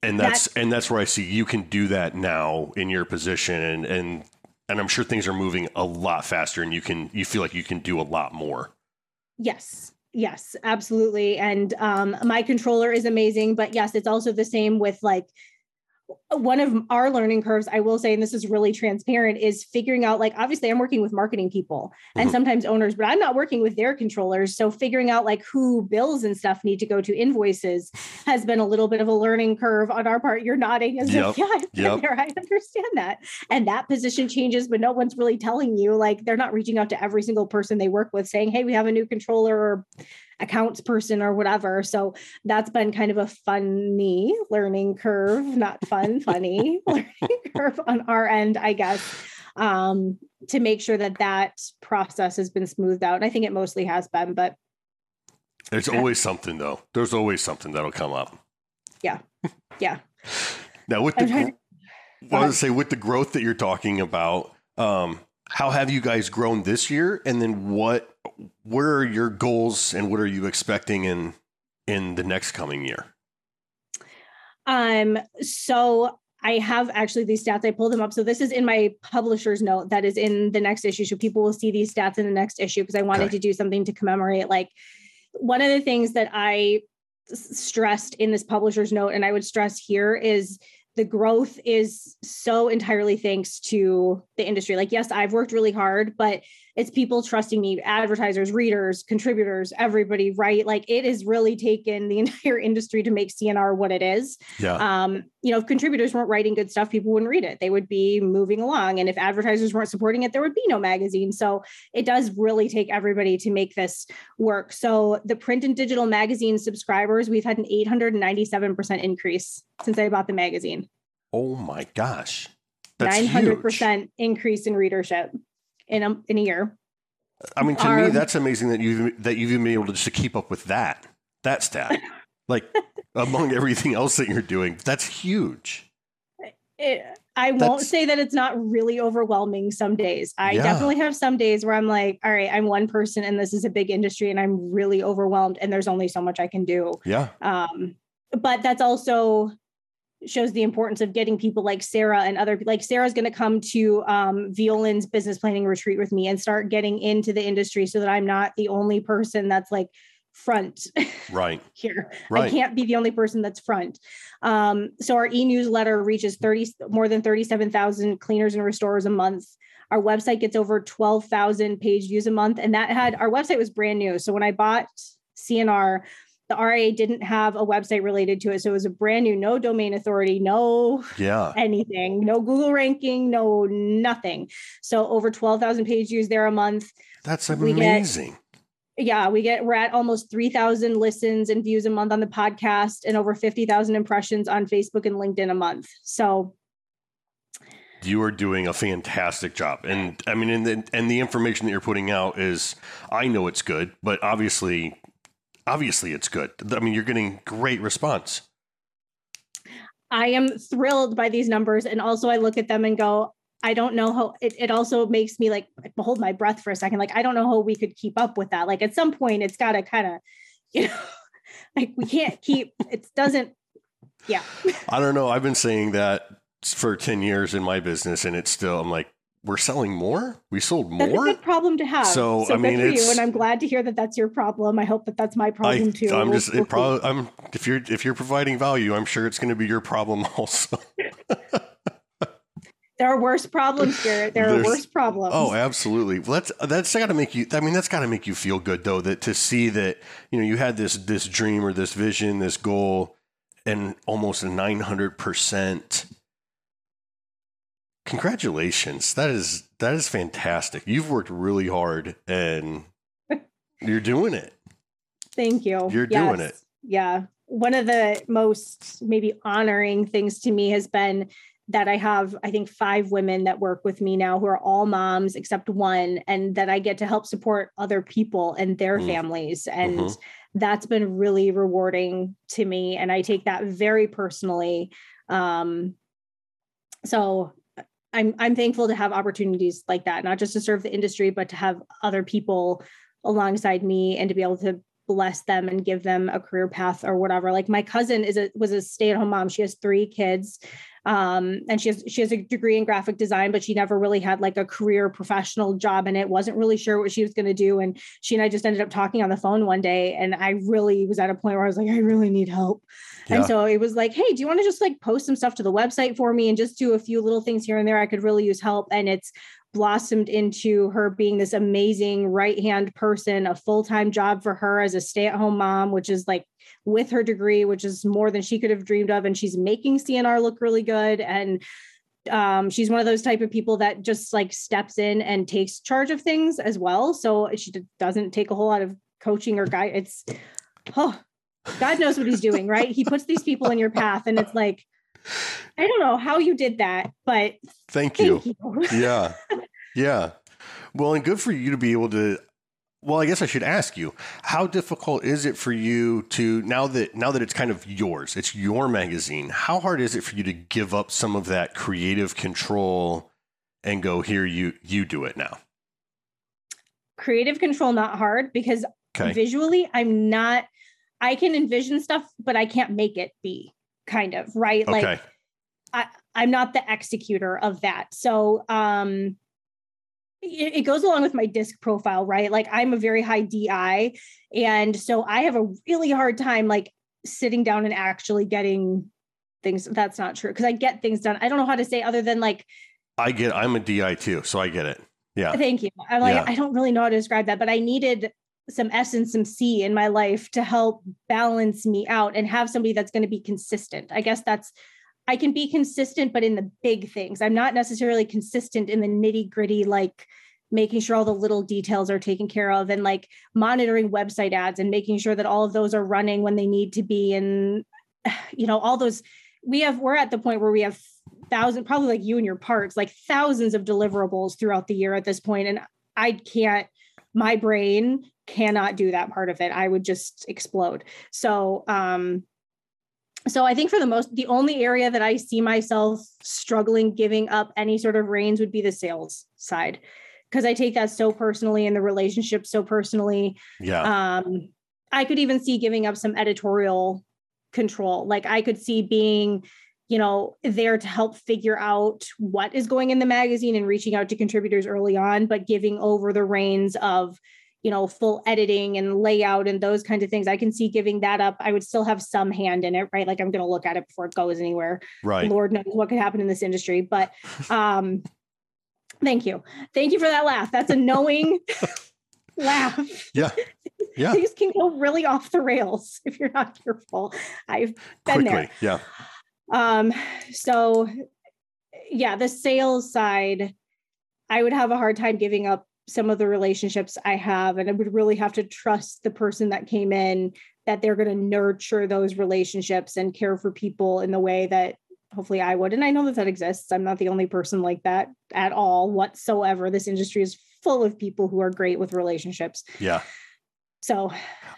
And that's, that's and that's where I see you can do that now in your position, and and and I'm sure things are moving a lot faster, and you can you feel like you can do a lot more. Yes, Yes, absolutely. And um, my controller is amazing, but yes, it's also the same with like one of our learning curves i will say and this is really transparent is figuring out like obviously i'm working with marketing people and mm-hmm. sometimes owners but i'm not working with their controllers so figuring out like who bills and stuff need to go to invoices has been a little bit of a learning curve on our part you're nodding as yep. if [LAUGHS] yeah I've yep. there. i understand that and that position changes but no one's really telling you like they're not reaching out to every single person they work with saying hey we have a new controller or accounts person or whatever. So that's been kind of a funny learning curve, not fun, [LAUGHS] funny learning curve on our end, I guess, um, to make sure that that process has been smoothed out. And I think it mostly has been, but there's always something though. There's always something that'll come up. Yeah. Yeah. now with the, to, I was say with the growth that you're talking about, um, how have you guys grown this year? And then what what are your goals and what are you expecting in in the next coming year? Um, so I have actually these stats. I pulled them up. So this is in my publisher's note that is in the next issue. So people will see these stats in the next issue because I wanted okay. to do something to commemorate. Like one of the things that I stressed in this publisher's note, and I would stress here, is the growth is so entirely thanks to the industry. Like, yes, I've worked really hard, but it's people trusting me, advertisers, readers, contributors, everybody, right? Like, it has really taken the [LAUGHS] entire industry to make CNR what it is. Yeah. Um, you know, if contributors weren't writing good stuff, people wouldn't read it. They would be moving along. And if advertisers weren't supporting it, there would be no magazine. So it does really take everybody to make this work. So the print and digital magazine subscribers, we've had an 897% increase since I bought the magazine. Oh my gosh. That's 900% huge. increase in readership in a, in a year. I mean, to Our- me, that's amazing that you've that you've been able to just keep up with that that stat. [LAUGHS] like among everything else that you're doing, that's huge. It, I won't say that it's not really overwhelming some days. I Yeah. definitely have some days where I'm like, all right, I'm one person and this is a big industry and I'm really overwhelmed and there's only so much I can do. Yeah. Um, but that's also shows the importance of getting people like Sarah and other like Sarah's going to come to um, Violand's business planning retreat with me and start getting into the industry so that I'm not the only person that's like front Right. [LAUGHS] here. I can't be the only person that's front. Um, so our e-newsletter reaches 30 more than 37,000 cleaners and restorers a month. Our website gets over 12,000 page views a month. And that had our website was brand new. So when I bought CNR, the RA didn't have a website related to it. So it was a brand new, no domain authority, no Yeah. anything, no Google ranking, no nothing. So over 12,000 page views there a month That's We get- amazing. yeah, we get we're at almost 3,000 listens and views a month on the podcast and over 50,000 impressions on Facebook and LinkedIn a month. So, You are doing a fantastic job. And I mean and the, and the information that you're putting out is I know it's good, but obviously obviously it's good. I mean, you're getting great response. I am thrilled by these numbers and also I look at them and go I don't know how it, it also makes me like hold my breath for a second. Like, I don't know how we could keep up with that. Like, at some point, it's got to kind of, [LAUGHS] you know, like we can't keep, it doesn't, yeah. [LAUGHS] I don't know. I've been saying that for 10 years in my business and it's still I'm like we're selling more? We sold That's more? a good problem to have. So, I good mean, for you, and I'm glad to hear that that's your problem. I hope that that's my I, problem too. I'm We'll- just we'll it probably I'm if you're if you're providing value, I'm sure it's going to be your problem also. [LAUGHS] there are worse problems, Garrett. There are worse problems. Oh, absolutely. Well, that's that's got to make you. I mean, that's got to make you feel good though. That to see that you know you had this this dream or this vision, this goal, and almost a nine hundred percent. Congratulations! That is that is fantastic. You've worked really hard and [LAUGHS] you're doing it. Thank you. You're doing it. Yeah. One of the most maybe honoring things to me has been that I have, I think, five women that work with me now who are all moms except one, and that I get to help support other people and their Mm. families. And Mhm. that's been really rewarding to me. And I take that very personally. Um, so I'm I'm thankful to have opportunities like that, not just to serve the industry, but to have other people alongside me and to be able to bless them and give them a career path or whatever. Like my cousin is a was a stay-at-home mom. She has three kids. Um, and she has she has a degree in graphic design, but she never really had like a career professional job in it, wasn't really sure what she was going to do. And she and I just ended up talking on the phone one day. And I really was at a point where I was like, I really need help. Yeah. And so it was like, hey, do you want to just like post some stuff to the website for me and just do a few little things here and there? I could really use help. And it's blossomed into her being this amazing right hand person, a full time job for her as a stay at home mom, which is like with her degree, which is more than she could have dreamed of. And she's making CNR look really good. And um, she's one of those type of people that just like steps in and takes charge of things as well. So she doesn't take a whole lot of coaching or guide. It's, oh, God knows what he's doing, right? He puts these people in your path, and it's like, I don't know how you did that, but Thank you. thank you. yeah. [LAUGHS] Yeah. Well, and good for you to be able to well, I guess I should ask you, how difficult is it for you to now that now that it's kind of yours, it's your magazine, how hard is it for you to give up some of that creative control and go here you you do it now? Creative control, not hard because Okay. visually, I'm not, I can envision stuff, but I can't make it be kind of right. Like, Okay. I'm not the executor of that. So um it, goes along with my disc profile, right? Like I'm a very high DI. And so I have a really hard time like sitting down and actually getting things. That's not true because I get things done. I don't know how to say other than like. I get. I'm a DI too, so I get it. Yeah. Thank you. I'm like Yeah. I don't really know how to describe that, but I needed some S and some C in my life to help balance me out and have somebody that's going to be consistent. I guess that's I can be consistent, but in the big things. I'm not necessarily consistent in the nitty gritty, like making sure all the little details are taken care of and like monitoring website ads and making sure that all of those are running when they need to be. And, [SIGHS] you know, all those we have, we're at the point where we have thousand, probably like you and your parts, like thousands of deliverables throughout the year at this point, And I can't, my brain cannot do that part of it. I would just explode. So, um, so I think for the most, the only area that I see myself struggling giving up any sort of reins would be the sales side, because I take that so personally and the relationship so personally. Yeah. Um, I could even see giving up some editorial control. Like I could see being, you know, there to help figure out what is going in the magazine and reaching out to contributors early on, but giving over the reins of you know, full editing and layout and those kinds of things. I can see giving that up. I would still have some hand in it, right? Like I'm going to look at it before it goes anywhere. right. Lord knows what could happen in this industry, but um thank you. Thank you for that laugh. That's a knowing [LAUGHS] laugh. Yeah. Yeah. Things can go really off the rails if you're not careful. I've been Quickly. there. Yeah. Um, so yeah, the sales side, I would have a hard time giving up some of the relationships I have, and I would really have to trust the person that came in that they're going to nurture those relationships and care for people in the way that hopefully I would. And I know that that exists. I'm not the only person like that at all whatsoever. This industry is full of people who are great with relationships. Yeah. So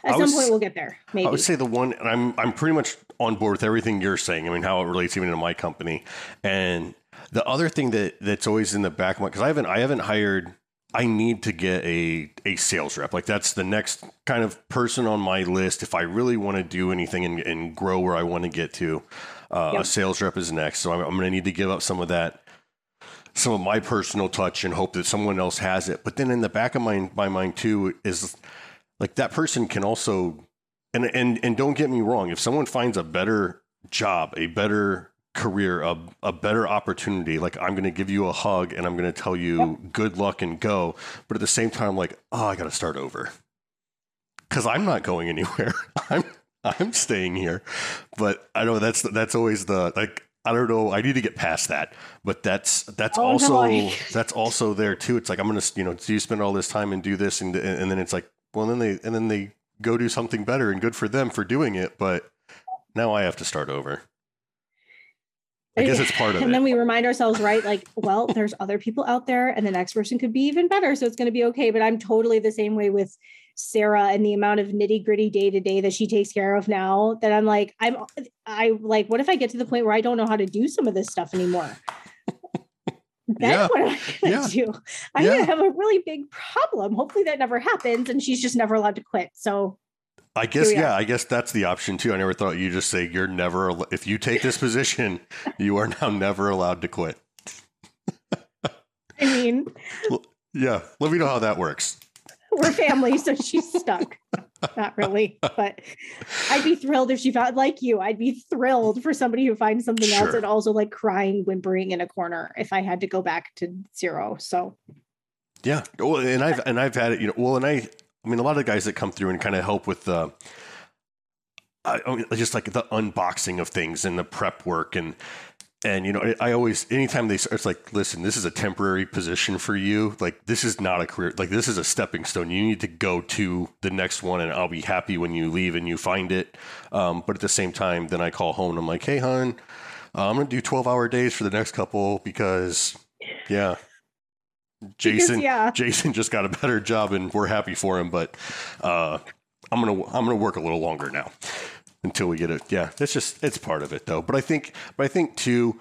I at some was- point we'll get there. Maybe. I would say the one, and I'm I'm pretty much on board with everything you're saying. I mean, how it relates even to my company, and the other thing that that's always in the back of my because I haven't I haven't hired. I need to get a a sales rep. Like that's the next kind of person on my list. If I really want to do anything and, and grow where I want to get to, uh, a sales rep is next. So I'm, I'm going to need to give up some of that some of my personal touch and hope that someone else has it. But then in the back of my my mind too is like that person can also and and and don't get me wrong, if someone finds a better job, a better career, a, a better opportunity, like I'm going to give you a hug and I'm going to tell you good luck and go. But at the same time, like, oh, I got to start over because I'm not going anywhere. [LAUGHS] I'm I'm staying here. But I know that's that's always the like. I don't know. I need to get past that, but that's that's Oh, also no, [LAUGHS] that's also there too. It's like I'm gonna, you know, do you spend all this time and do this, and and then it's like, well, then they and then they go do something better, and good for them for doing it. But now I have to start over. I guess [LAUGHS] it's part of and it. And then we remind ourselves, right? Like, well, there's other people out there, and the next person could be even better. So it's going to be okay. But I'm totally the same way with Sarah and the amount of nitty gritty day to day that she takes care of now that I'm like, I'm, I like, what if I get to the point where I don't know how to do some of this stuff anymore? [LAUGHS] Then Yeah. what am I going Yeah. to do? I'm Yeah. going to have a really big problem. Hopefully that never happens. And she's just never allowed to quit. So I guess are. yeah, I guess that's the option too. I never thought you just say you're never if you take this position, [LAUGHS] you are now never allowed to quit. I mean, Yeah, let me know how that works. we're family, so she's stuck. Not really, but I'd be thrilled if she found like you. I'd be thrilled for somebody who finds something else and also like crying, whimpering in a corner if I had to go back to zero. So Yeah. Well, and I've and I've had it, you know. Well, and I, I mean, a lot of the guys that come through and kind of help with the, I, mean, just like the unboxing of things and the prep work and and you know, I, I always anytime they start, it's like, listen, this is a temporary position for you. Like this is not a career. Like this is a stepping stone. You need to go to the next one, and I'll be happy when you leave and you find it. Um, but at the same time, then I call home and I'm like, hey, hon, uh, I'm gonna do 12 hour days for the next couple because, yeah. Jason, [LAUGHS] yeah. Jason just got a better job, and we're happy for him. But uh, I'm gonna I'm gonna work a little longer now until we get it. Yeah, it's just it's part of it though. But I think but I think too,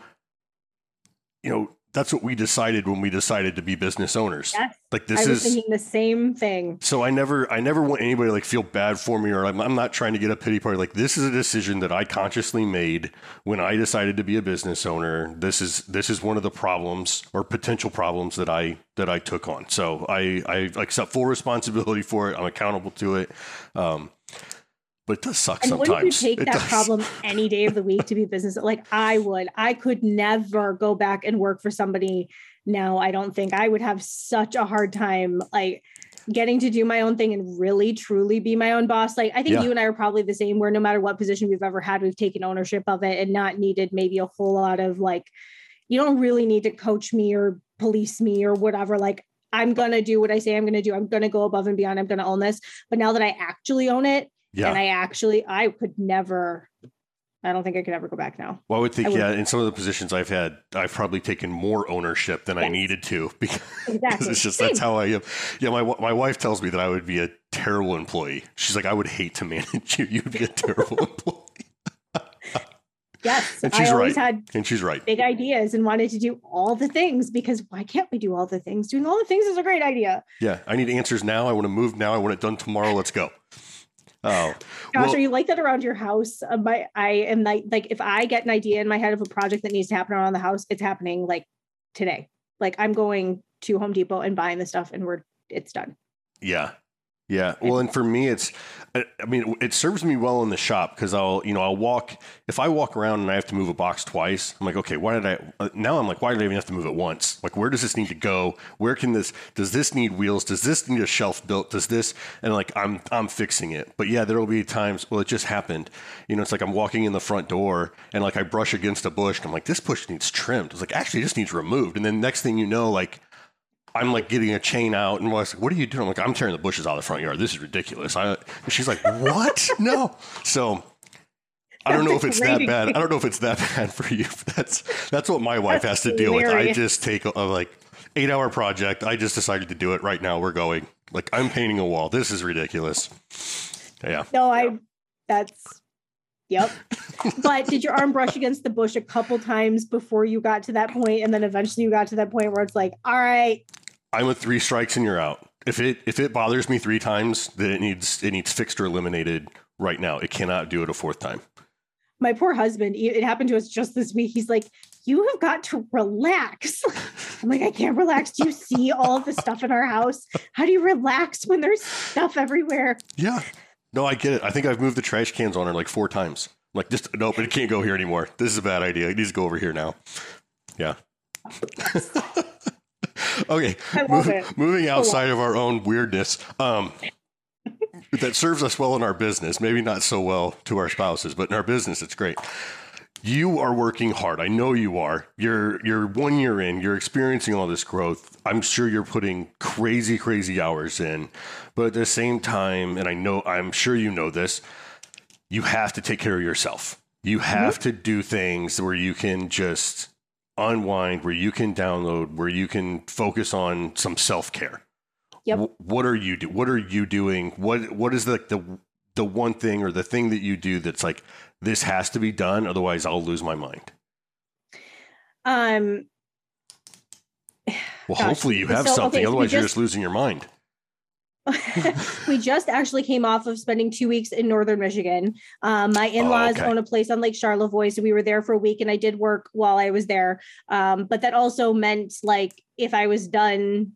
you know, that's what we decided when we decided to be business owners. yes, Like I this was is thinking the same thing. so I never I never want anybody to like feel bad for me or I'm, I'm not trying to get a pity party. Like this is a decision that I consciously made when I decided to be a business owner. This is this is one of the problems or potential problems that I that I took on. So I I accept full responsibility for it. I'm accountable to it. Um, but it does suck And sometimes. wouldn't you take It that does. problem [LAUGHS] any day of the week to be business? Like I would. I could never go back and work for somebody now. I don't think I would have such a hard time like getting to do my own thing and really truly be my own boss. Like I think Yeah. you and I are probably the same where no matter what position we've ever had, we've taken ownership of it and not needed maybe a whole lot of like, you don't really need to coach me or police me or whatever. Like I'm gonna do what I say I'm gonna do. I'm gonna go above and beyond. I'm gonna own this. But now that I actually own it, Yeah. and I actually, I could never, I don't think I could ever go back now. Well, I would think, I yeah, in some of the positions I've had, I've probably taken more ownership than I needed to [LAUGHS] because Exactly. it's just Same. that's how I am. Yeah, my my wife tells me that I would be a terrible employee. She's like, I would hate to manage you. You'd be a terrible [LAUGHS] employee, Yes. And I she's always right. had and she's right. big ideas and wanted to do all the things because why can't we do all the things? Doing all the things is a great idea. Yeah, I need answers now. I want to move now. I want it done tomorrow. Let's go. Oh, [LAUGHS] Gosh, well, are you like that around your house? Uh, my, I am like, like if I get an idea in my head of a project that needs to happen around the house, it's happening like today. Like I'm going to Home Depot and buying the stuff and we're, it's done. Yeah. Yeah. Well, and for me, it's, I mean, it serves me well in the shop because I'll, you know, I'll walk, if I walk around and I have to move a box twice, I'm like, okay, why did I, uh, now I'm like, why did I even have to move it once? Like, where does this need to go? Where can this, does this need wheels? Does this need a shelf built? Does this, and like, I'm, I'm fixing it. But yeah, there will be times, well, it just happened. You know, it's like I'm walking in the front door and like I brush against a bush and I'm like, this bush needs trimmed. It's like, actually, it just needs removed. And then next thing you know, like, I'm like getting a chain out, and was like, "What are you doing?" I'm like, "I'm tearing the bushes out of the front yard. This is ridiculous." I, she's like, "What? [LAUGHS] no." So I don't know if it's that bad. I don't know if it's that [LAUGHS] bad for you. That's that's what my wife has That's to deal with. I just take a, a like eight hour project. I just decided to do it right now. We're going. Like I'm painting a wall. This is ridiculous. Yeah. No, I, that's, yep. [LAUGHS] but did your arm brush against the bush a couple times before you got to that point and then eventually you got to that point where it's like all right I'm a three strikes and you're out. If it if it bothers me three times, then it needs it needs fixed or eliminated right now. It cannot do it a fourth time. my poor husband it happened to us just this week he's like you have got to relax [LAUGHS] i'm like i can't relax do you see all of the stuff in our house how do you relax when there's stuff everywhere Yeah. No, I get it. I think I've moved the trash cans on her like four times. I'm like, just nope, it can't go here anymore. This is a bad idea. It needs to go over here now. Yeah. [LAUGHS] [LAUGHS] okay. I love mov- it. Moving outside of our own weirdness, um, that serves us well in our business. Maybe not so well to our spouses, but in our business, it's great. You are working hard. I know you are. You're you're one year in. You're experiencing all this growth. I'm sure you're putting crazy, crazy hours in. But at the same time, and I know I'm sure you know this, you have to take care of yourself. You have to do things where you can just unwind, where you can download, where you can focus on some self care. Yep. what are you do? What are you doing? What what is the the the one thing or the thing that you do that's like this has to be done, otherwise I'll lose my mind. um Well, Gosh. hopefully you have So, something, okay, so we otherwise you're just- just losing your mind. [LAUGHS] we just actually came off of spending two weeks in northern Michigan. Um, my in-laws okay. own a place on Lake Charlevoix, so we were there for a week, and I did work while I was there. Um, but that also meant like if I was done.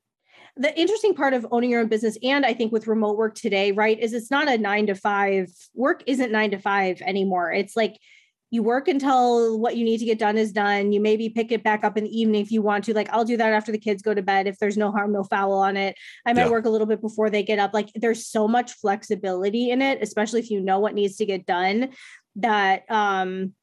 The interesting part of owning your own business, and I think with remote work today, right, is it's not a nine to five. Work isn't nine to five anymore. It's like you work until what you need to get done is done. You maybe pick it back up in the evening if you want to. Like I'll do that after the kids go to bed if there's no harm, no foul on it. I might Yeah. work a little bit before they get up. Like there's so much flexibility in it, especially if you know what needs to get done. That um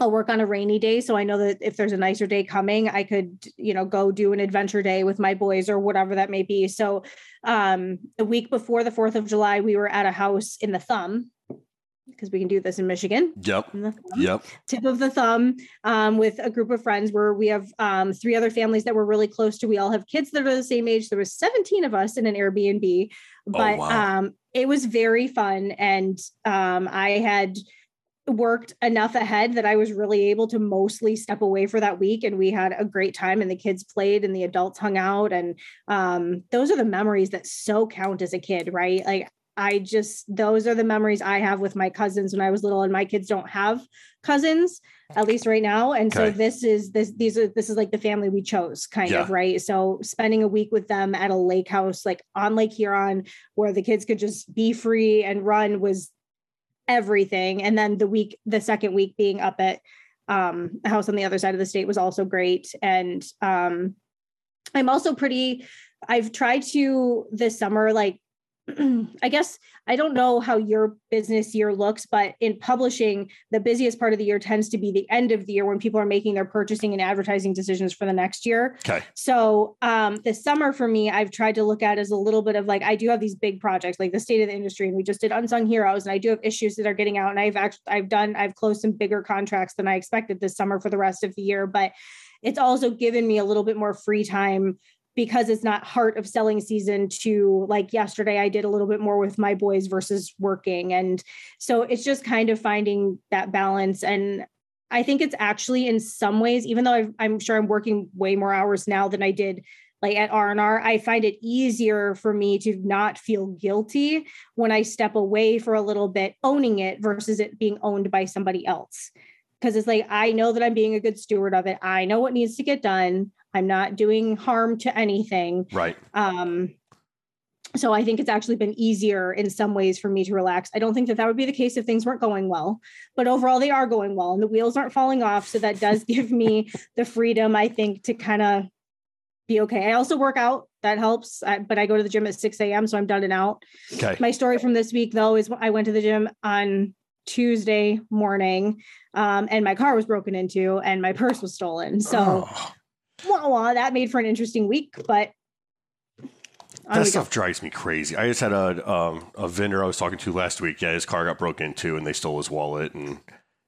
I'll work on a rainy day. So I know that if there's a nicer day coming, I could, you know, go do an adventure day with my boys or whatever that may be. So um the week before the 4th of July, we were at a house in the thumb because we can do this in Michigan. Yep. in Yep. tip of the thumb um, with a group of friends where we have um, three other families that we're really close to. We all have kids that are the same age. There was 17 of us in an Airbnb, but wow. um, it was very fun. And um, I had worked enough ahead that I was really able to mostly step away for that week. And we had a great time and the kids played and the adults hung out. And um, those are the memories that so count as a kid, right? Like I just those are the memories I have with my cousins when I was little, and my kids don't have cousins at least right now. And so this is this these are this is like the family we chose, kind of right. So spending a week with them at a lake house, like on Lake Huron, where the kids could just be free and run, was everything. And then the week, the second week being up at um, a house on the other side of the state was also great. And um, I'm also pretty, I've tried to this summer, like [CLEARS THROAT] I guess I don't know how your business year looks, but in publishing, the busiest part of the year tends to be the end of the year when people are making their purchasing and advertising decisions for the next year. Okay. So um, this summer for me, I've tried to look at as a little bit of like I do have these big projects like the state of the industry, and we just did unsung heroes, and I do have issues that are getting out, and I've actually I've done I've closed some bigger contracts than I expected this summer for the rest of the year, but it's also given me a little bit more free time because it's not heart of selling season to like yesterday I did a little bit more with my boys versus working. And so it's just kind of finding that balance. And I think it's actually in some ways even though i am sure I'm working way more hours now than I did like at R&R I find it easier for me to not feel guilty when I step away for a little bit owning it versus it being owned by somebody else because it's like I know that I'm being a good steward of it. I know what needs to get done. I'm not doing harm to anything. Right. Um, so I think it's actually been easier in some ways for me to relax. I don't think that that would be the case if things weren't going well, but overall they are going well and the wheels aren't falling off. So that does [LAUGHS] give me the freedom, I think, to kind of be okay. I also work out. That helps. I, but I go to the gym at 6 a.m. So I'm done and out. Okay. My story from this week though is I went to the gym on Tuesday morning um, and my car was broken into and my purse was stolen. So oh wah, wah, that made for an interesting week, but that stuff go. drives me crazy. I just had a um, a vendor I was talking to last week. Yeah, his car got broken into, and they stole his wallet. And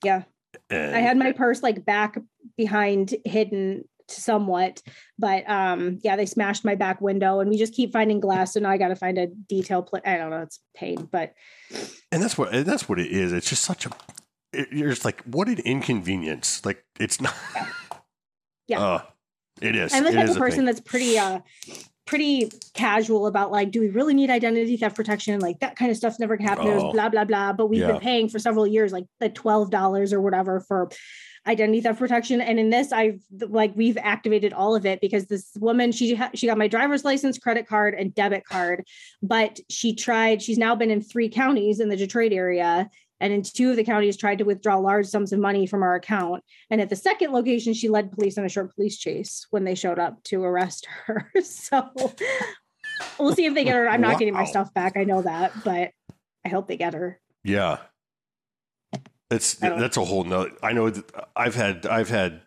yeah, and, I had my purse like back behind, hidden somewhat, but um, yeah, they smashed my back window, and we just keep finding glass. So now I got to find a detail. Pl- I don't know, it's pain, but and that's what and that's what it is. It's just such a. It, you're just like, what an inconvenience. Like it's not. Yeah. yeah. [LAUGHS] Uh, it is. I'm the type of person that's pretty uh pretty casual about like, do we really need identity theft protection? Like that kind of stuff's never happened. Oh, blah blah blah. But we've yeah. been paying for several years, like the twelve dollars or whatever for identity theft protection. And in this, I've like we've activated all of it because this woman she ha- she got my driver's license, credit card, and debit card, but she tried. She's now been in three counties in the Detroit area, and in two of the counties tried to withdraw large sums of money from our account. And at the second location, she led police on a short police chase when they showed up to arrest [LAUGHS] her. so we'll see if they get her. I'm not wow. getting my stuff back. I know that, but I hope they get her. Yeah. It's that's a whole no. I know I've had I've had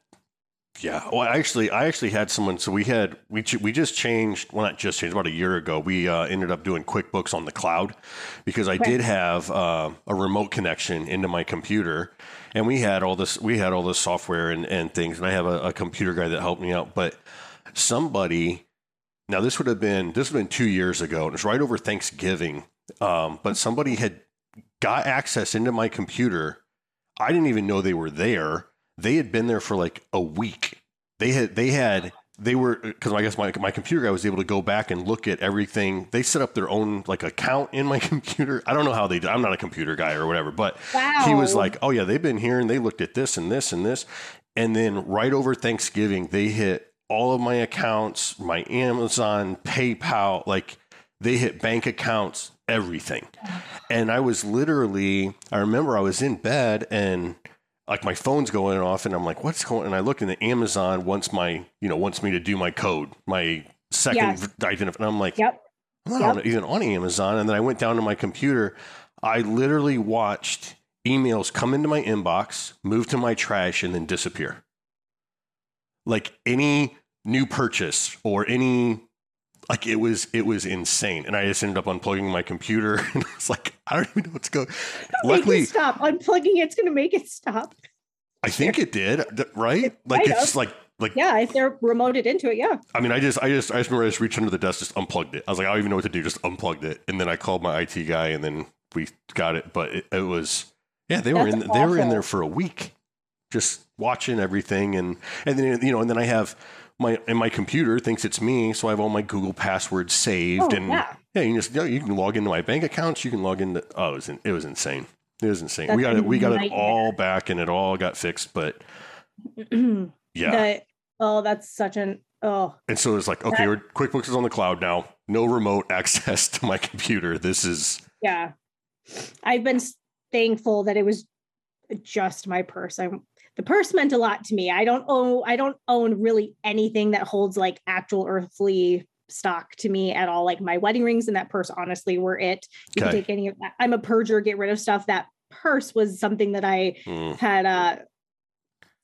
yeah. Well, actually, I actually had someone. So we had we we just changed. Well, not just changed. About a year ago, we uh, ended up doing QuickBooks on the cloud because I did have uh, a remote connection into my computer, and we had all this. We had all this software and, and things, and I have a, a computer guy that helped me out. But somebody, now this would have been this would have been two years ago. It was right over Thanksgiving. Um, but somebody had got access into my computer. I didn't even know they were there they had been there for like a week. They had they had they were because I guess my my computer guy was able to go back and look at everything. They set up their own like account in my [LAUGHS] computer. I don't know how they do. I'm not a computer guy or whatever, but wow. he was like, "Oh yeah, they've been here and they looked at this and this and this." And then right over Thanksgiving, they hit all of my accounts, my Amazon, PayPal, like they hit bank accounts, everything. And I was literally, I remember I was in bed and like my phone's going off and I'm like, what's going and I look in the Amazon wants my, you know, wants me to do my code, my second yes. identifier. And I'm like, yep. I'm not yep. even on Amazon. And then I went down to my computer. I literally watched emails come into my inbox, move to my trash, and then disappear. Like any new purchase or any like it was it was insane. And i just ended up unplugging my computer. [LAUGHS] And it's like i don't even know what's going luckily stop unplugging? It's going to make it stop. I think it did right? It like it's like like yeah if they're remoted into it yeah. I mean i just i just i just remember i just reached under the desk just unplugged it. I was like i don't even know what to do just unplugged it. And then i called my it guy and then we got it. But it, it was yeah they That's were in awful. they were in there for a week just watching everything. And and then you know and then i have my and my computer thinks it's me, so I have all my Google passwords saved, oh, and yeah. yeah, you just you, can log into my bank accounts. You can log into. Oh, it was it was insane. It was insane. That's we got it. We got it all back, and it all got fixed. But [CLEARS THROAT] yeah, the, oh, that's such an oh. And so it's like okay, that, QuickBooks is on the cloud now. No remote [LAUGHS] access to my computer. This is yeah. I've been thankful that it was just my purse. I'm the purse meant a lot to me. I don't own I don't own really anything that holds like actual earthly stock to me at all. Like my wedding rings and that purse honestly were it. You okay. can take any of that. I'm a purger, get rid of stuff. That purse was something that I mm. had uh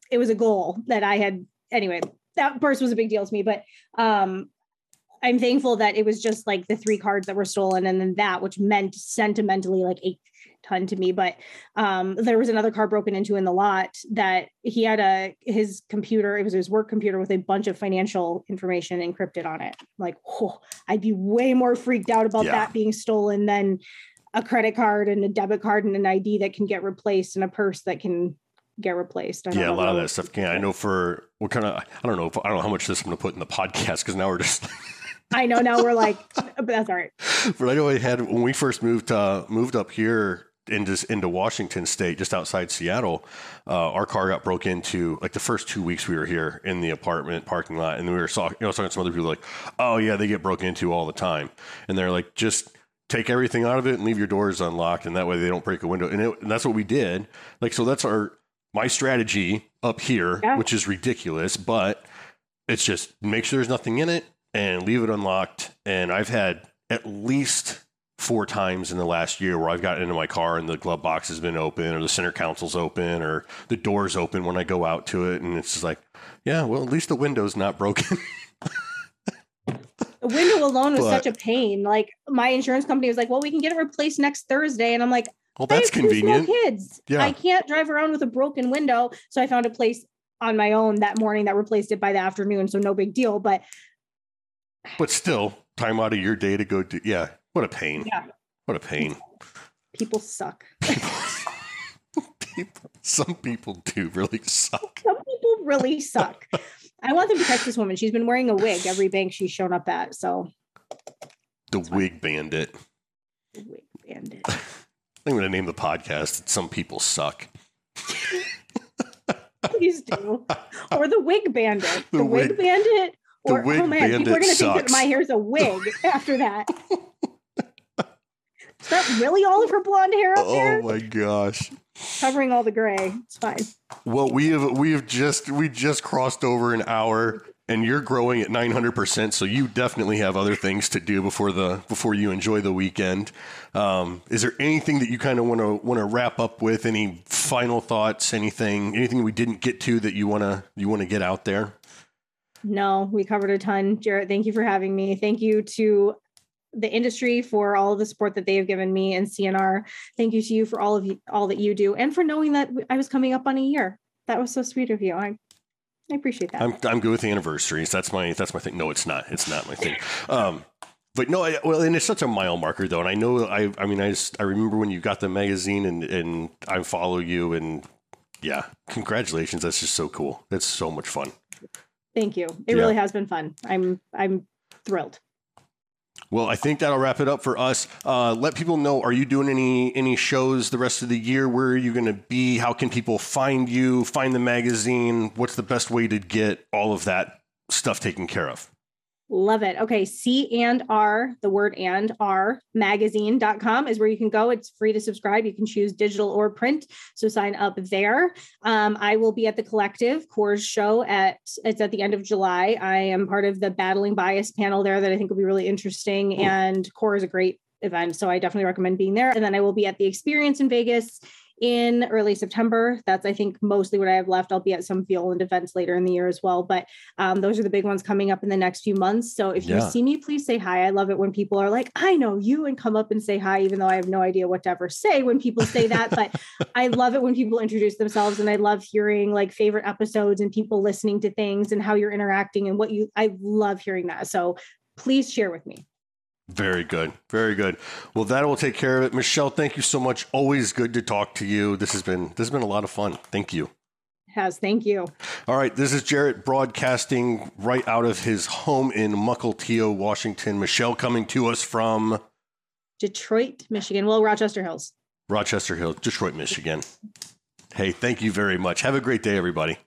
it was a goal that I had anyway. That purse was a big deal to me, but um I'm thankful that it was just like the three cards that were stolen and then that which meant sentimentally like eight ton to me but um, there was another car broken into in the lot that he had a his computer it was his work computer with a bunch of financial information encrypted on it like oh, i'd be way more freaked out about yeah. that being stolen than a credit card and a debit card and an id that can get replaced and a purse that can get replaced. yeah, a lot of that stuff can. I know for what kind of I don't know if, I don't know how much this I'm going to put in the podcast because now we're just [LAUGHS] I know now we're like, but [LAUGHS] that's all right. But I know I had when we first moved uh, moved up here into into Washington State, just outside Seattle. Uh, our car got broke into like the first two weeks we were here in the apartment parking lot, and we were saw, you know talking to some other people like, oh yeah, they get broken into all the time, and they're like, just take everything out of it and leave your doors unlocked, and that way they don't break a window. And, it, and that's what we did. Like so, that's our my strategy up here, yeah. which is ridiculous, but it's just make sure there's nothing in it and leave it unlocked. And I've had at least four times in the last year where I've gotten into my car and the glove box has been open or the center console's open or the door's open when I go out to it. And it's just like, yeah, well, at least the window's not broken. [LAUGHS] the window alone was but, such a pain. Like my insurance company was like, well, we can get it replaced next Thursday. And I'm like, well, that's convenient. kids. Yeah. I can't drive around with a broken window. So I found a place on my own that morning that replaced it by the afternoon. So no big deal. But but still, time out of your day to go do. Yeah, what a pain. Yeah. What a pain. People suck. [LAUGHS] people, some people do really suck. Some people really suck. I want them to catch this woman. She's been wearing a wig every bank she's shown up at. So the wig bandit. The wig bandit. [LAUGHS] I'm going to name the podcast Some People Suck. Please do. Or the wig bandit. The, the wig, wig bandit the or, oh wig oh man, people are going to think that my hair's a wig after that. [LAUGHS] Is that really all of her blonde hair up oh there? Oh my gosh. Covering all the gray. It's fine. Well, we have we have just we just crossed over an hour and you're growing at 900%, so you definitely have other things to do before the before you enjoy the weekend. Um, is there anything that you kind of want to want to wrap up with? Any final thoughts? Anything anything we didn't get to that you want to you want to get out there? No, we covered a ton. Jarrett, thank you for having me. Thank you to the industry for all of the support that they have given me and CNR. Thank you to you for all of you, all that you do, and for knowing that I was coming up on a year. That was so sweet of you. I, I appreciate that. I'm, I'm good with the anniversaries. That's my that's my thing. No, it's not. It's not my thing. [LAUGHS] Um, but no, I, well, and it's such a mile marker though, and I know I I mean I just I remember when you got the magazine and and I follow you and yeah, congratulations. That's just so cool. That's so much fun. Thank you. It yeah. really has been fun. I'm I'm thrilled. Well, I think that'll wrap it up for us. Uh, let people know: Are you doing any any shows the rest of the year? Where are you going to be? How can people find you? Find the magazine? What's the best way to get all of that stuff taken care of? Love it. Okay. C and R, the word and R magazine.com is where you can go. It's free to subscribe. You can choose digital or print. So sign up there. Um, I will be at the collective Coors show at it's at the end of July. I am part of the battling bias panel there that I think will be really interesting. And Core is a great event. So I definitely recommend being there. And then I will be at the experience in Vegas in early September. That's, I think, mostly what I have left. I'll be at some Violand events later in the year as well. But um, those are the big ones coming up in the next few months. So if yeah. you see me, please say hi. I love it when people are like, I know you, and come up and say hi, even though I have no idea what to ever say when people say that. but [LAUGHS] I love it when people introduce themselves. And I love hearing like favorite episodes and people listening to things and how you're interacting and what you, I love hearing that. So please share with me. Very good. Very good. Well, that will take care of it. Michelle, thank you so much. Always good to talk to you. This has been this has been a lot of fun. Thank you. It has. Thank you. All right. This is Jarrett broadcasting right out of his home in Mukilteo, Washington. Michelle coming to us from Detroit, Michigan. Well, Rochester Hills. Rochester Hills, Detroit, Michigan. Hey, thank you very much. Have a great day, everybody.